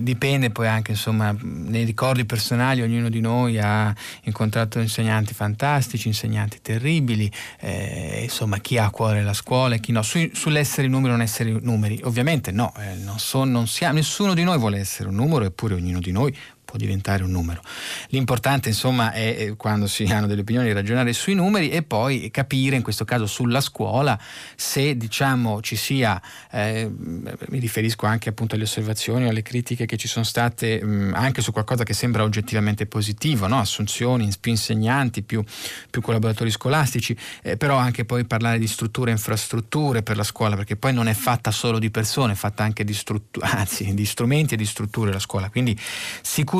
B: dipende poi anche insomma nei ricordi personali ognuno di noi ha incontrato insegnanti fantastici, insegnanti terribili, eh, insomma chi ha a cuore la scuola e chi no, Su, sull'essere numeri o non essere numeri, ovviamente no, eh, non so, non siamo, nessuno di noi vuole essere un numero eppure ognuno di noi può diventare un numero. L'importante insomma è quando si hanno delle opinioni ragionare sui numeri e poi capire in questo caso sulla scuola se diciamo ci sia, eh, mi riferisco anche appunto alle osservazioni o alle critiche che ci sono state mh, anche su qualcosa che sembra oggettivamente positivo, no? assunzioni, più insegnanti, più, più collaboratori scolastici, eh, però anche poi parlare di strutture e infrastrutture per la scuola perché poi non è fatta solo di persone, è fatta anche di, struttu- anzi, di strumenti e di strutture la scuola. Quindi sicuramente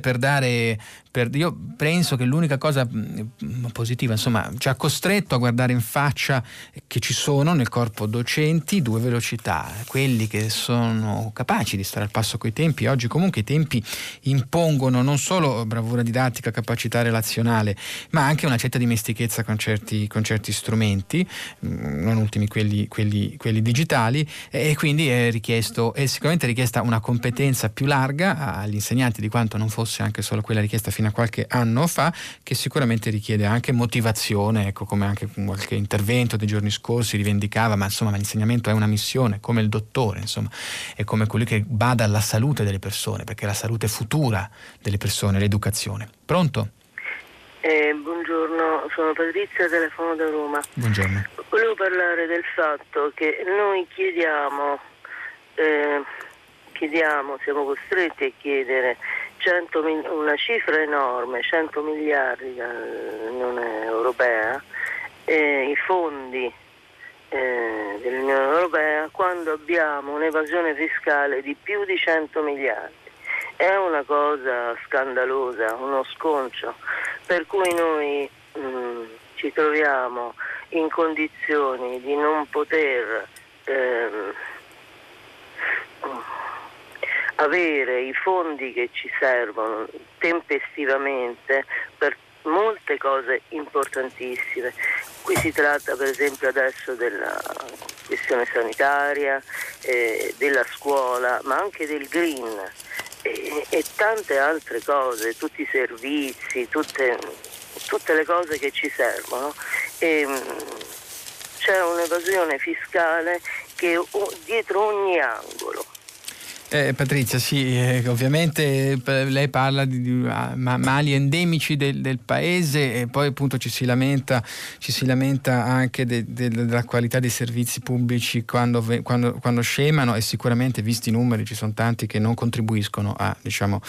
B: per dare per, io penso che l'unica cosa mm, positiva, insomma, ci ha costretto a guardare in faccia che ci sono nel corpo docenti due velocità, quelli che sono capaci di stare al passo coi tempi. Oggi comunque i tempi impongono non solo bravura didattica, capacità relazionale, ma anche una certa dimestichezza con certi, con certi strumenti, mm, non ultimi quelli, quelli, quelli digitali, e quindi è, richiesto, è sicuramente richiesta una competenza più larga agli insegnanti di quanto non fosse anche solo quella richiesta fino a qualche anno fa, che sicuramente richiede anche motivazione, ecco, come anche qualche intervento dei giorni scorsi rivendicava, ma insomma l'insegnamento è una missione, come il dottore, insomma, è come colui che bada alla salute delle persone, perché la salute futura delle persone, l'educazione. Pronto?
H: Eh, buongiorno, sono Patrizia, telefono da Roma.
B: Buongiorno.
H: Volevo parlare del fatto che noi chiediamo, eh, chiediamo siamo costretti a chiedere 100, una cifra enorme, 100 miliardi dall'Unione Europea, eh, i fondi eh, dell'Unione Europea quando abbiamo un'evasione fiscale di più di 100 miliardi. È una cosa scandalosa, uno sconcio, per cui noi mh, mm, ci troviamo in condizioni di non poter ehm, avere i fondi che ci servono tempestivamente per molte cose importantissime. Qui si tratta per esempio adesso della questione sanitaria, eh, della scuola, ma anche del green e, e tante altre cose, tutti i servizi, tutte, tutte le cose che ci servono. E, mm, c'è un'evasione fiscale che dietro ogni angolo
B: eh, Patrizia, sì, eh, ovviamente eh, lei parla di, di uh, mali endemici del, del, paese e poi appunto ci si lamenta, ci si lamenta anche de, de, della qualità dei servizi pubblici quando, quando, quando, scemano e sicuramente visti i numeri ci sono tanti che non contribuiscono a, diciamo,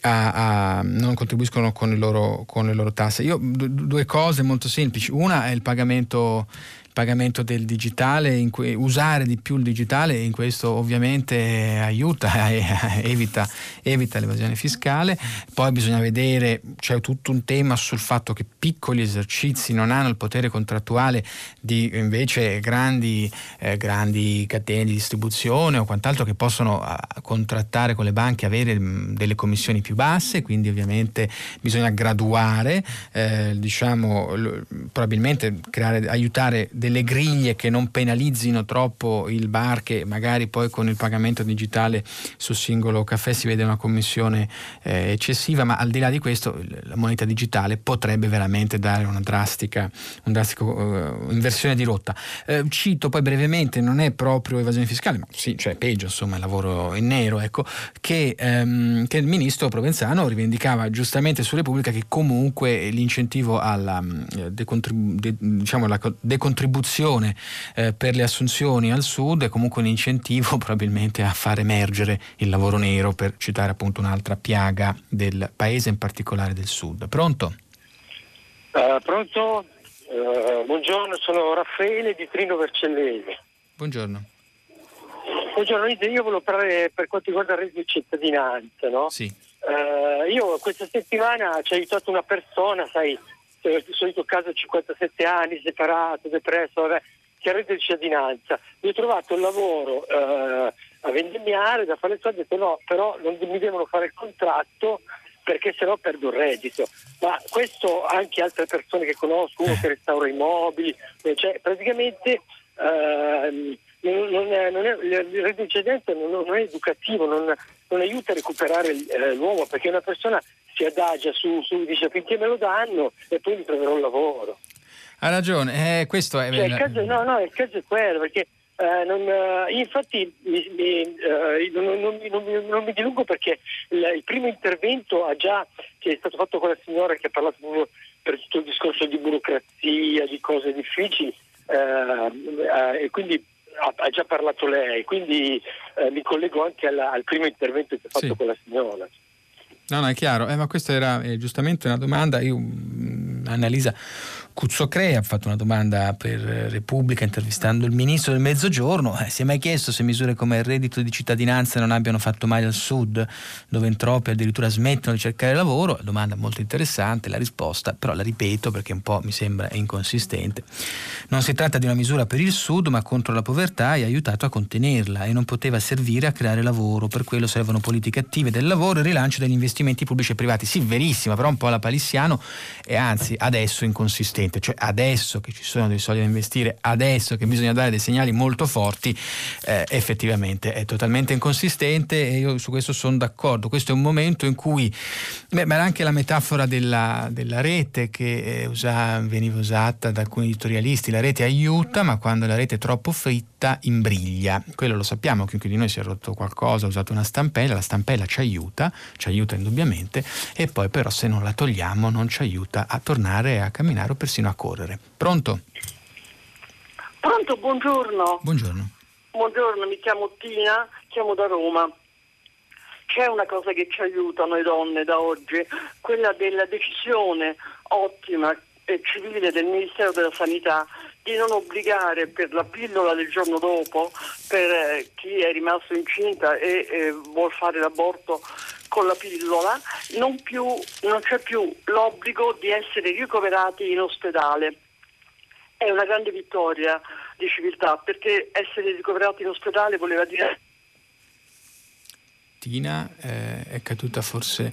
B: a, a, non contribuiscono con, loro, con, le loro tasse. Io due cose molto semplici. Una è il pagamento pagamento del digitale, cui, usare di più il digitale in questo ovviamente aiuta, e evita, evita, l'evasione fiscale. Poi bisogna vedere, c'è tutto un tema sul fatto che piccoli esercizi non hanno il potere contrattuale di invece grandi, eh, grandi catene di distribuzione o quant'altro che possono uh, contrattare con le banche, avere mh, mm, delle commissioni più basse, quindi ovviamente bisogna graduare, eh, diciamo, l- probabilmente creare, aiutare delle griglie che non penalizzino troppo il bar che magari poi con il pagamento digitale sul singolo caffè si vede una commissione eh, eccessiva, ma al di là di questo la moneta digitale potrebbe veramente dare una drastica un drastico, uh, inversione di rotta. Eh, cito poi brevemente, non è proprio evasione fiscale, ma sì, cioè peggio, insomma, il lavoro in nero, ecco, che, ehm, che il ministro Provenzano rivendicava giustamente su Repubblica che comunque l'incentivo alla mm, decontribu- de, diciamo, decontribuzione contribuzione eh, per le assunzioni al sud è comunque un incentivo probabilmente a far emergere il lavoro nero, per citare appunto un'altra piaga del paese, in particolare del sud. Pronto?
I: Uh, pronto? Uh, buongiorno, sono Raffaele di Trino Vercellese.
B: Buongiorno.
I: Buongiorno, io volevo parlare per quanto riguarda il reddito di cittadinanza, no?
B: Sì.
I: Uh, io questa settimana ci ha aiutato una persona, sai, il solito caso 57 anni, separato, depresso, vabbè, che reddito di cittadinanza. Mi ho trovato un lavoro eh, a vendemmiare, da fare il soldi, ho detto no, però non mi devono fare il contratto perché sennò perdo il reddito. Ma questo anche altre persone che conosco, uno che restaura i mobili, cioè praticamente eh, non è, non è, il reddito di cittadinanza non, non, è educativo, non, non aiuta a recuperare eh, l'uomo perché una persona si adagia su, su, dice finché me lo danno e poi mi troverò un lavoro.
B: Ha ragione, eh, questo è...
I: Cioè, il caso, no, no, il caso è quello perché Eh, non, eh, infatti mi, mi, eh, non, non, non, mi dilungo perché il, il, primo intervento già, che è stato fatto con la signora che ha parlato per tutto il discorso di burocrazia, di cose difficili eh, eh, e quindi ha, già parlato lei, quindi mi collego anche alla, al primo intervento che ha fatto sì. con la signora.
B: No, no, è chiaro, ma questa era giustamente una domanda, io, mm, Annalisa Cuzzocrea ha fatto una domanda per Repubblica intervistando il ministro del Mezzogiorno. Eh, si è mai chiesto se misure come il reddito di cittadinanza non abbiano fatto male al sud, dove in troppi addirittura smettono di cercare lavoro? Domanda molto interessante, la risposta però la ripeto perché un po' mi sembra inconsistente. Non si tratta di una misura per il sud ma contro la povertà e ha aiutato a contenerla e non poteva servire a creare lavoro. Per quello servono politiche attive del lavoro e rilancio degli investimenti pubblici e privati. Sì, verissima, però un po' la palissiano e anzi adesso inconsistente urgente, cioè adesso che ci sono dei soldi da investire, adesso che bisogna dare dei segnali molto forti, eh, effettivamente è totalmente inconsistente e io su questo sono d'accordo. Questo è un momento in cui, beh, ma era anche la metafora della, della rete che usa, veniva usata da alcuni editorialisti, la rete aiuta, ma quando la rete è troppo fritta imbriglia. Quello lo sappiamo, chiunque di noi si è rotto qualcosa, ha usato una stampella, la stampella ci aiuta, ci aiuta indubbiamente, e poi però se non la togliamo non ci aiuta a tornare a camminare o persino persino a correre. Pronto?
J: Pronto, buongiorno.
B: Buongiorno.
J: Buongiorno, mi chiamo Tina, chiamo da Roma. C'è una cosa che ci aiuta noi donne da oggi, quella della decisione ottima e civile del Ministero della Sanità di non obbligare per la pillola del giorno dopo per eh, chi è rimasto incinta e eh, vuol fare l'aborto con la pillola, non, più, non c'è più l'obbligo di essere ricoverati in ospedale. È una grande vittoria di civiltà perché essere ricoverati in ospedale voleva dire...
B: Tina eh, è caduta forse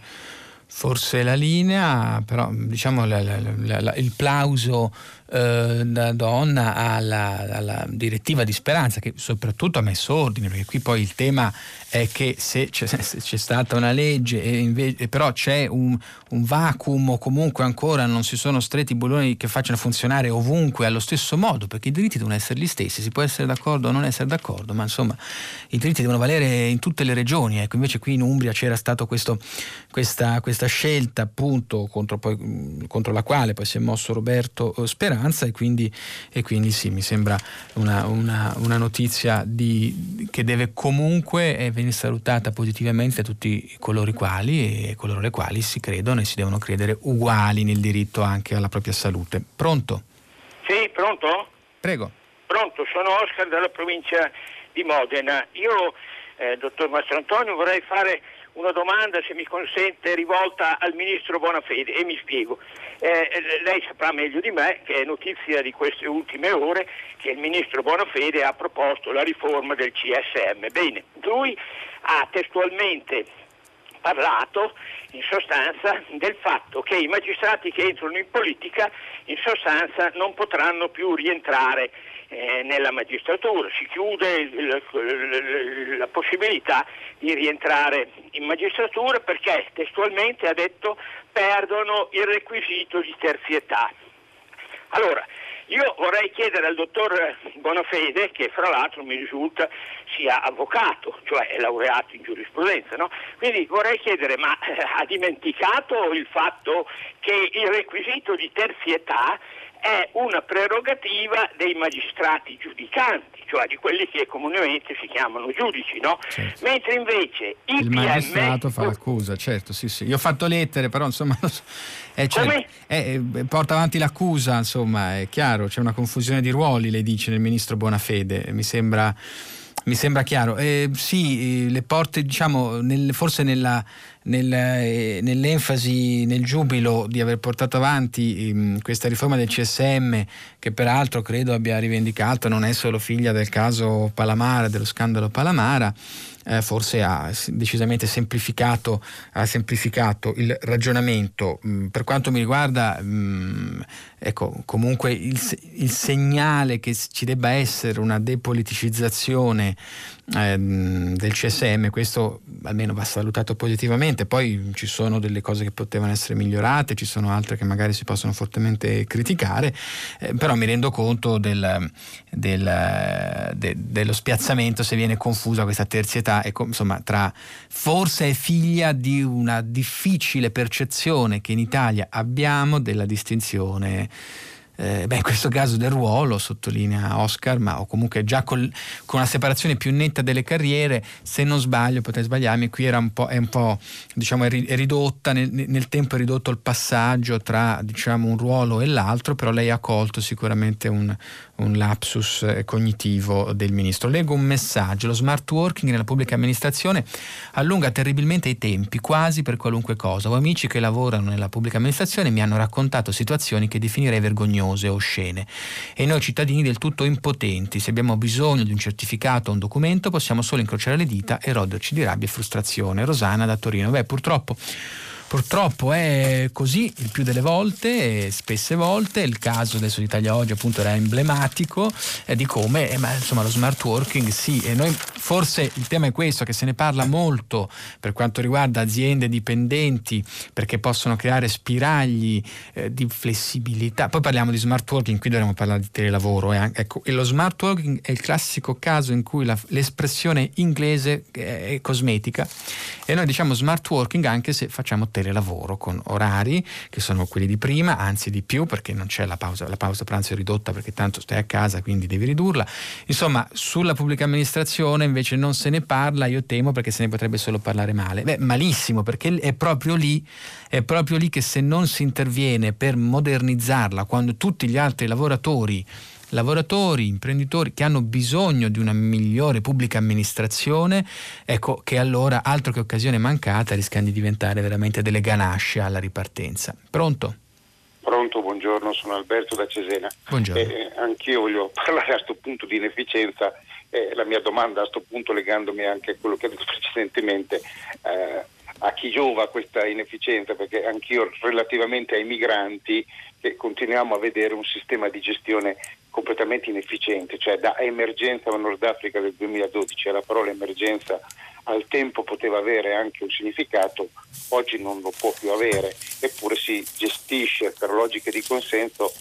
B: forse la linea, però diciamo la, la, la, il plauso eh, da donna alla, alla, direttiva di speranza che soprattutto ha messo ordine perché qui poi il tema è che se c'è, se c'è stata una legge e invece, però c'è un, un, vacuum o comunque ancora non si sono stretti i bulloni che facciano funzionare ovunque allo stesso modo perché i diritti devono essere gli stessi si può essere d'accordo o non essere d'accordo ma insomma i diritti devono valere in tutte le regioni ecco. Invece qui in Umbria c'era stata questa, questa, scelta appunto contro, poi, contro la quale poi si è mosso Roberto eh, Speranza e quindi, e quindi sì, mi sembra una, una, una notizia di, che deve comunque eh, venire salutata positivamente da tutti coloro i quali e coloro le quali si credono e si devono credere uguali nel diritto anche alla propria salute. Pronto?
K: Sì, pronto?
B: Prego.
K: Pronto, sono Oscar dalla provincia di Modena. Io, eh, dottor Mastro Antonio, vorrei fare una domanda, se mi consente, rivolta al Ministro Bonafede e mi spiego. Eh, lei saprà meglio di me che è notizia di queste ultime ore che il Ministro Bonafede ha proposto la riforma del CSM. Bene, lui ha testualmente parlato in sostanza del fatto che i magistrati che entrano in politica in sostanza non potranno più rientrare eh, nella magistratura, si chiude la possibilità di rientrare in magistratura perché testualmente ha detto perdono il requisito di terzietà. Allora, io vorrei chiedere al dottor Bonafede, che fra l'altro mi risulta sia avvocato, cioè è laureato in giurisprudenza, no? quindi vorrei chiedere, ma eh, ha dimenticato il fatto che il requisito di terzietà è una prerogativa dei magistrati giudicanti, cioè di quelli che comunemente si chiamano giudici, no? certo. mentre invece il,
B: il
K: PM...
B: magistrato fa l'accusa, certo, sì, sì. Io ho fatto lettere, però insomma eh, cioè, eh, porta avanti l'accusa, insomma, è chiaro, c'è una confusione di ruoli, lei dice nel ministro Bonafede, mi sembra mi sembra chiaro. Eh, sì, le porte, diciamo, nel, forse nella, nel, eh, nell'enfasi, nel giubilo di aver portato avanti eh, questa riforma del CSM, che peraltro credo abbia rivendicato, non è solo figlia del caso Palamara, dello scandalo Palamara, eh, forse ha decisamente semplificato, ha semplificato il ragionamento. Mm, per quanto mi riguarda, mm, ecco, comunque il, il, segnale che ci debba essere una depoliticizzazione eh, del CSM, questo almeno va salutato positivamente, poi ci sono delle cose che potevano essere migliorate, ci sono altre che magari si possono fortemente criticare, eh, però mi rendo conto del, del, de, dello spiazzamento se viene confusa questa terzietà e insomma tra forse è figlia di una difficile percezione che in Italia abbiamo della distinzione eh, beh, in questo caso del ruolo, sottolinea Oscar, ma o comunque già col, con una separazione più netta delle carriere, se non sbaglio, potrei sbagliarmi, qui era un po', è un po' diciamo, è ridotta, nel, nel, tempo è ridotto il passaggio tra diciamo, un ruolo e l'altro, però lei ha colto sicuramente un, un lapsus eh, cognitivo del ministro. Leggo un messaggio, lo smart working nella pubblica amministrazione allunga terribilmente i tempi, quasi per qualunque cosa. Ho amici che lavorano nella pubblica amministrazione mi hanno raccontato situazioni che definirei vergognose o oscene e noi cittadini del tutto impotenti, se abbiamo bisogno di un certificato o un documento possiamo solo incrociare le dita e roderci di rabbia e frustrazione. Rosana da Torino. Beh, purtroppo Purtroppo è così il più delle volte, spesse volte, il caso adesso di Italia Oggi appunto era emblematico eh, di come, eh, ma, insomma lo smart working sì, e noi forse il tema è questo, che se ne parla molto per quanto riguarda aziende dipendenti, perché possono creare spiragli eh, di flessibilità. Poi parliamo di smart working, qui dovremmo parlare di telelavoro. Eh. Ecco, e lo smart working è il classico caso in cui la, l'espressione inglese è cosmetica e noi diciamo smart working anche se facciamo telelavoro telelavoro con orari che sono quelli di prima, anzi di più perché non c'è la pausa, la pausa pranzo è ridotta perché tanto stai a casa quindi devi ridurla. Insomma, sulla pubblica amministrazione invece non se ne parla, io temo perché se ne potrebbe solo parlare male. Beh, malissimo perché è proprio lì, è proprio lì che se non si interviene per modernizzarla quando tutti gli altri lavoratori lavoratori, imprenditori che hanno bisogno di una migliore pubblica amministrazione, ecco che allora altro che occasione mancata rischiano di diventare veramente delle ganasce alla ripartenza. Pronto?
L: Pronto, buongiorno, sono Alberto da Cesena.
B: Buongiorno.
L: Eh, anch'io voglio parlare a questo punto di inefficienza. Eh, la mia domanda a questo punto, legandomi anche a quello che ha detto precedentemente, eh, a chi giova questa inefficienza, perché anch'io relativamente ai migranti che continuiamo a vedere un sistema di gestione completamente inefficiente, cioè da emergenza al Nord Africa del 2012 la parola emergenza al tempo poteva avere anche un significato, oggi non lo può più avere, eppure si gestisce per logiche di consenso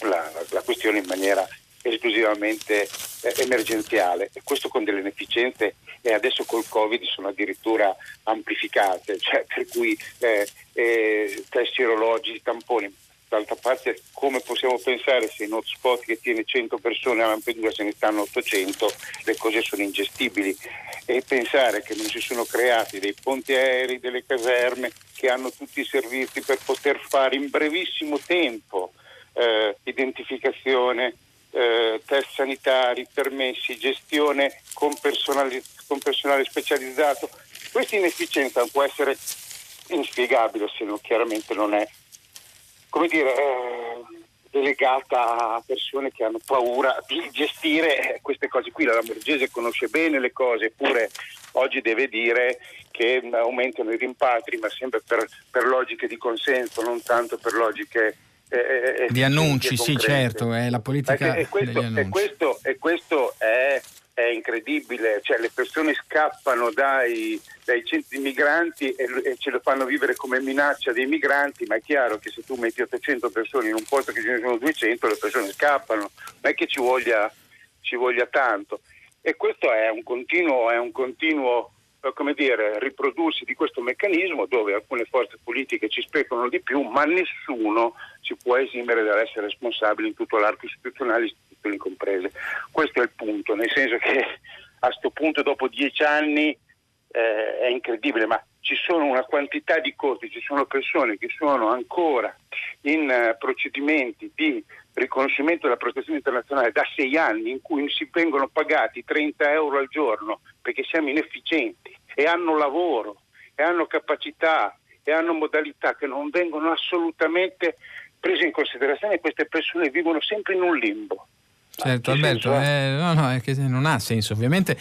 L: la, la questione in maniera esclusivamente eh, emergenziale. E questo con delle inefficienze e adesso col Covid sono addirittura amplificate, cioè per cui eh, eh, test sierologici, tamponi, D'altra parte come possiamo pensare se in hotspot che tiene 100 persone a Lampedusa se ne stanno 800, le cose sono ingestibili e pensare che non si sono creati dei ponti aerei, delle caserme che hanno tutti i servizi per poter fare in brevissimo tempo eh, identificazione, eh, test sanitari, permessi, gestione con personale, con personale specializzato. Questa inefficienza può essere inspiegabile se non, chiaramente non è come dire, eh, delegata a persone che hanno paura di gestire queste cose qui. La Lamborghese conosce bene le cose, eppure oggi deve dire che aumentano i rimpatri, ma sempre per, per logiche di consenso, non tanto per logiche
B: eh, eh di annunci, sì certo, è la politica
L: e questo, e questo, e questo è è incredibile, cioè le persone scappano dai, dai centri migranti e, e, ce lo fanno vivere come minaccia dei migranti, ma è chiaro che se tu metti 800 persone in un posto che ce ne sono 200 le persone scappano, non è che ci voglia, ci voglia tanto. E questo è un continuo, è un continuo come dire, riprodursi di questo meccanismo dove alcune forze politiche ci speculano di più, ma nessuno si può esimere dall'essere responsabile in tutto l'arco istituzionale, istituzioni comprese. Questo è il punto, nel senso che a questo punto dopo dieci anni eh, è incredibile, ma ci sono una quantità di costi, ci sono persone che sono ancora in uh, procedimenti di riconoscimento della protezione internazionale da sei anni in cui si vengono pagati 30 euro al giorno perché siamo inefficienti e hanno lavoro e hanno capacità e hanno modalità che non vengono assolutamente prese in considerazione queste persone vivono sempre in un limbo.
B: certo Alberto, eh, no, no, è che non ha senso. Ovviamente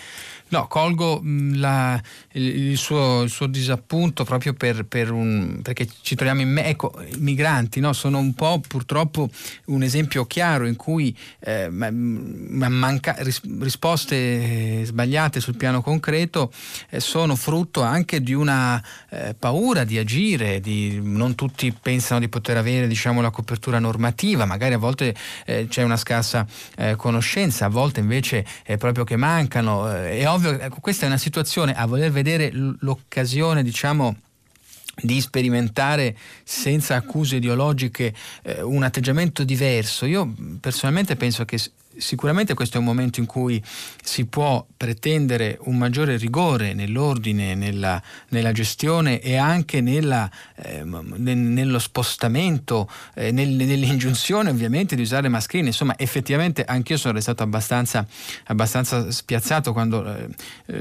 B: No, colgo mm, la, il, suo, il, suo, disappunto proprio per, per un, perché ci troviamo in me. Ecco, i migranti no, sono un po' purtroppo un esempio chiaro in cui eh, manca, ris, risposte sbagliate sul piano concreto eh, sono frutto anche di una eh, paura di agire, di, non tutti pensano di poter avere diciamo, la copertura normativa, magari a volte eh, c'è una scarsa eh, conoscenza, a volte invece è proprio che mancano. Eh, è ovvio ovvio, ecco, questa è una situazione a voler vedere l'occasione, diciamo, di sperimentare senza accuse ideologiche eh, un atteggiamento diverso. Io personalmente penso che sicuramente questo è un momento in cui si può pretendere un maggiore rigore nell'ordine, nella, nella gestione e anche nella, eh, nello spostamento, eh, nel, nell'ingiunzione ovviamente di usare mascherine. Insomma, effettivamente anch'io sono restato abbastanza, abbastanza spiazzato quando eh,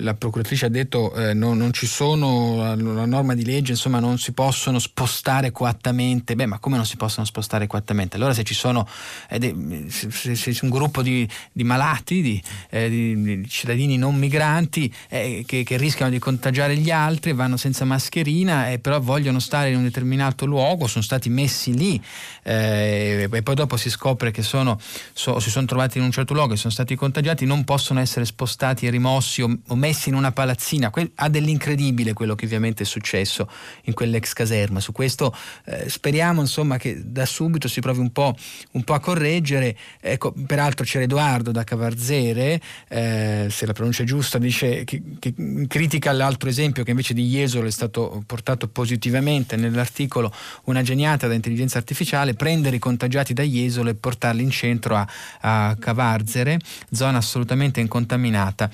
B: la procuratrice ha detto eh, no, non ci sono la, norma di legge, insomma non si possono spostare coattamente. Beh, ma come non si possono spostare coattamente? Allora se ci sono eh, se, se un gruppo di di, di malati, di, eh, di, cittadini non migranti eh, che, che, rischiano di contagiare gli altri, vanno senza mascherina e però vogliono stare in un determinato luogo, sono stati messi lì eh, e poi dopo si scopre che sono, so, si sono trovati in un certo luogo e sono stati contagiati, non possono essere spostati e rimossi o, o messi in una palazzina. Que- ha dell'incredibile quello che ovviamente è successo in quell'ex caserma. Su questo eh, speriamo insomma che da subito si provi un po', un po a correggere. Ecco, peraltro c'è Edoardo da Cavarzere, eh, se la pronuncia è giusta, dice che, che critica l'altro esempio che invece di Jesolo è stato portato positivamente nell'articolo Una geniata da intelligenza artificiale, prendere i contagiati da Jesolo e portarli in centro a, a Cavarzere, zona assolutamente incontaminata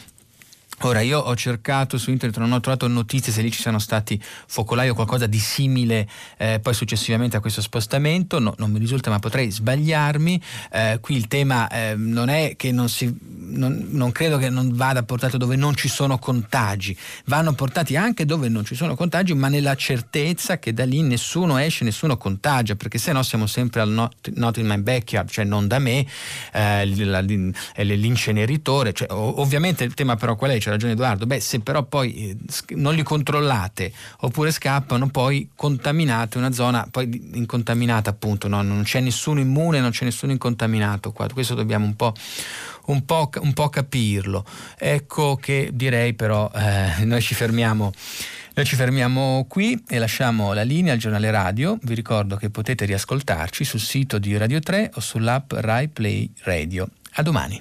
B: Ora, io ho cercato su internet, non ho trovato notizie se lì ci siano stati focolai o qualcosa di simile eh, poi successivamente a questo spostamento, no, non mi risulta ma potrei sbagliarmi. Eh, qui il tema eh, non è che non si, non, non, credo che non vada portato dove non ci sono contagi, vanno portati anche dove non ci sono contagi, ma nella certezza che da lì nessuno esce, nessuno contagia, perché se no siamo sempre al not, not in my backyard, cioè non da me, eh, l'inceneritore, cioè, ovviamente il tema però qual è? C'è ragione Edoardo, beh se però poi eh, non li controllate oppure scappano poi contaminate una zona poi incontaminata appunto, no? non c'è nessuno immune, non c'è nessuno incontaminato qua, questo dobbiamo un po', un po', un po capirlo. Ecco che direi però eh, noi ci fermiamo. Noi ci fermiamo qui e lasciamo la linea al giornale radio. Vi ricordo che potete riascoltarci sul sito di Radio 3 o sull'app Rai Play Radio. A domani.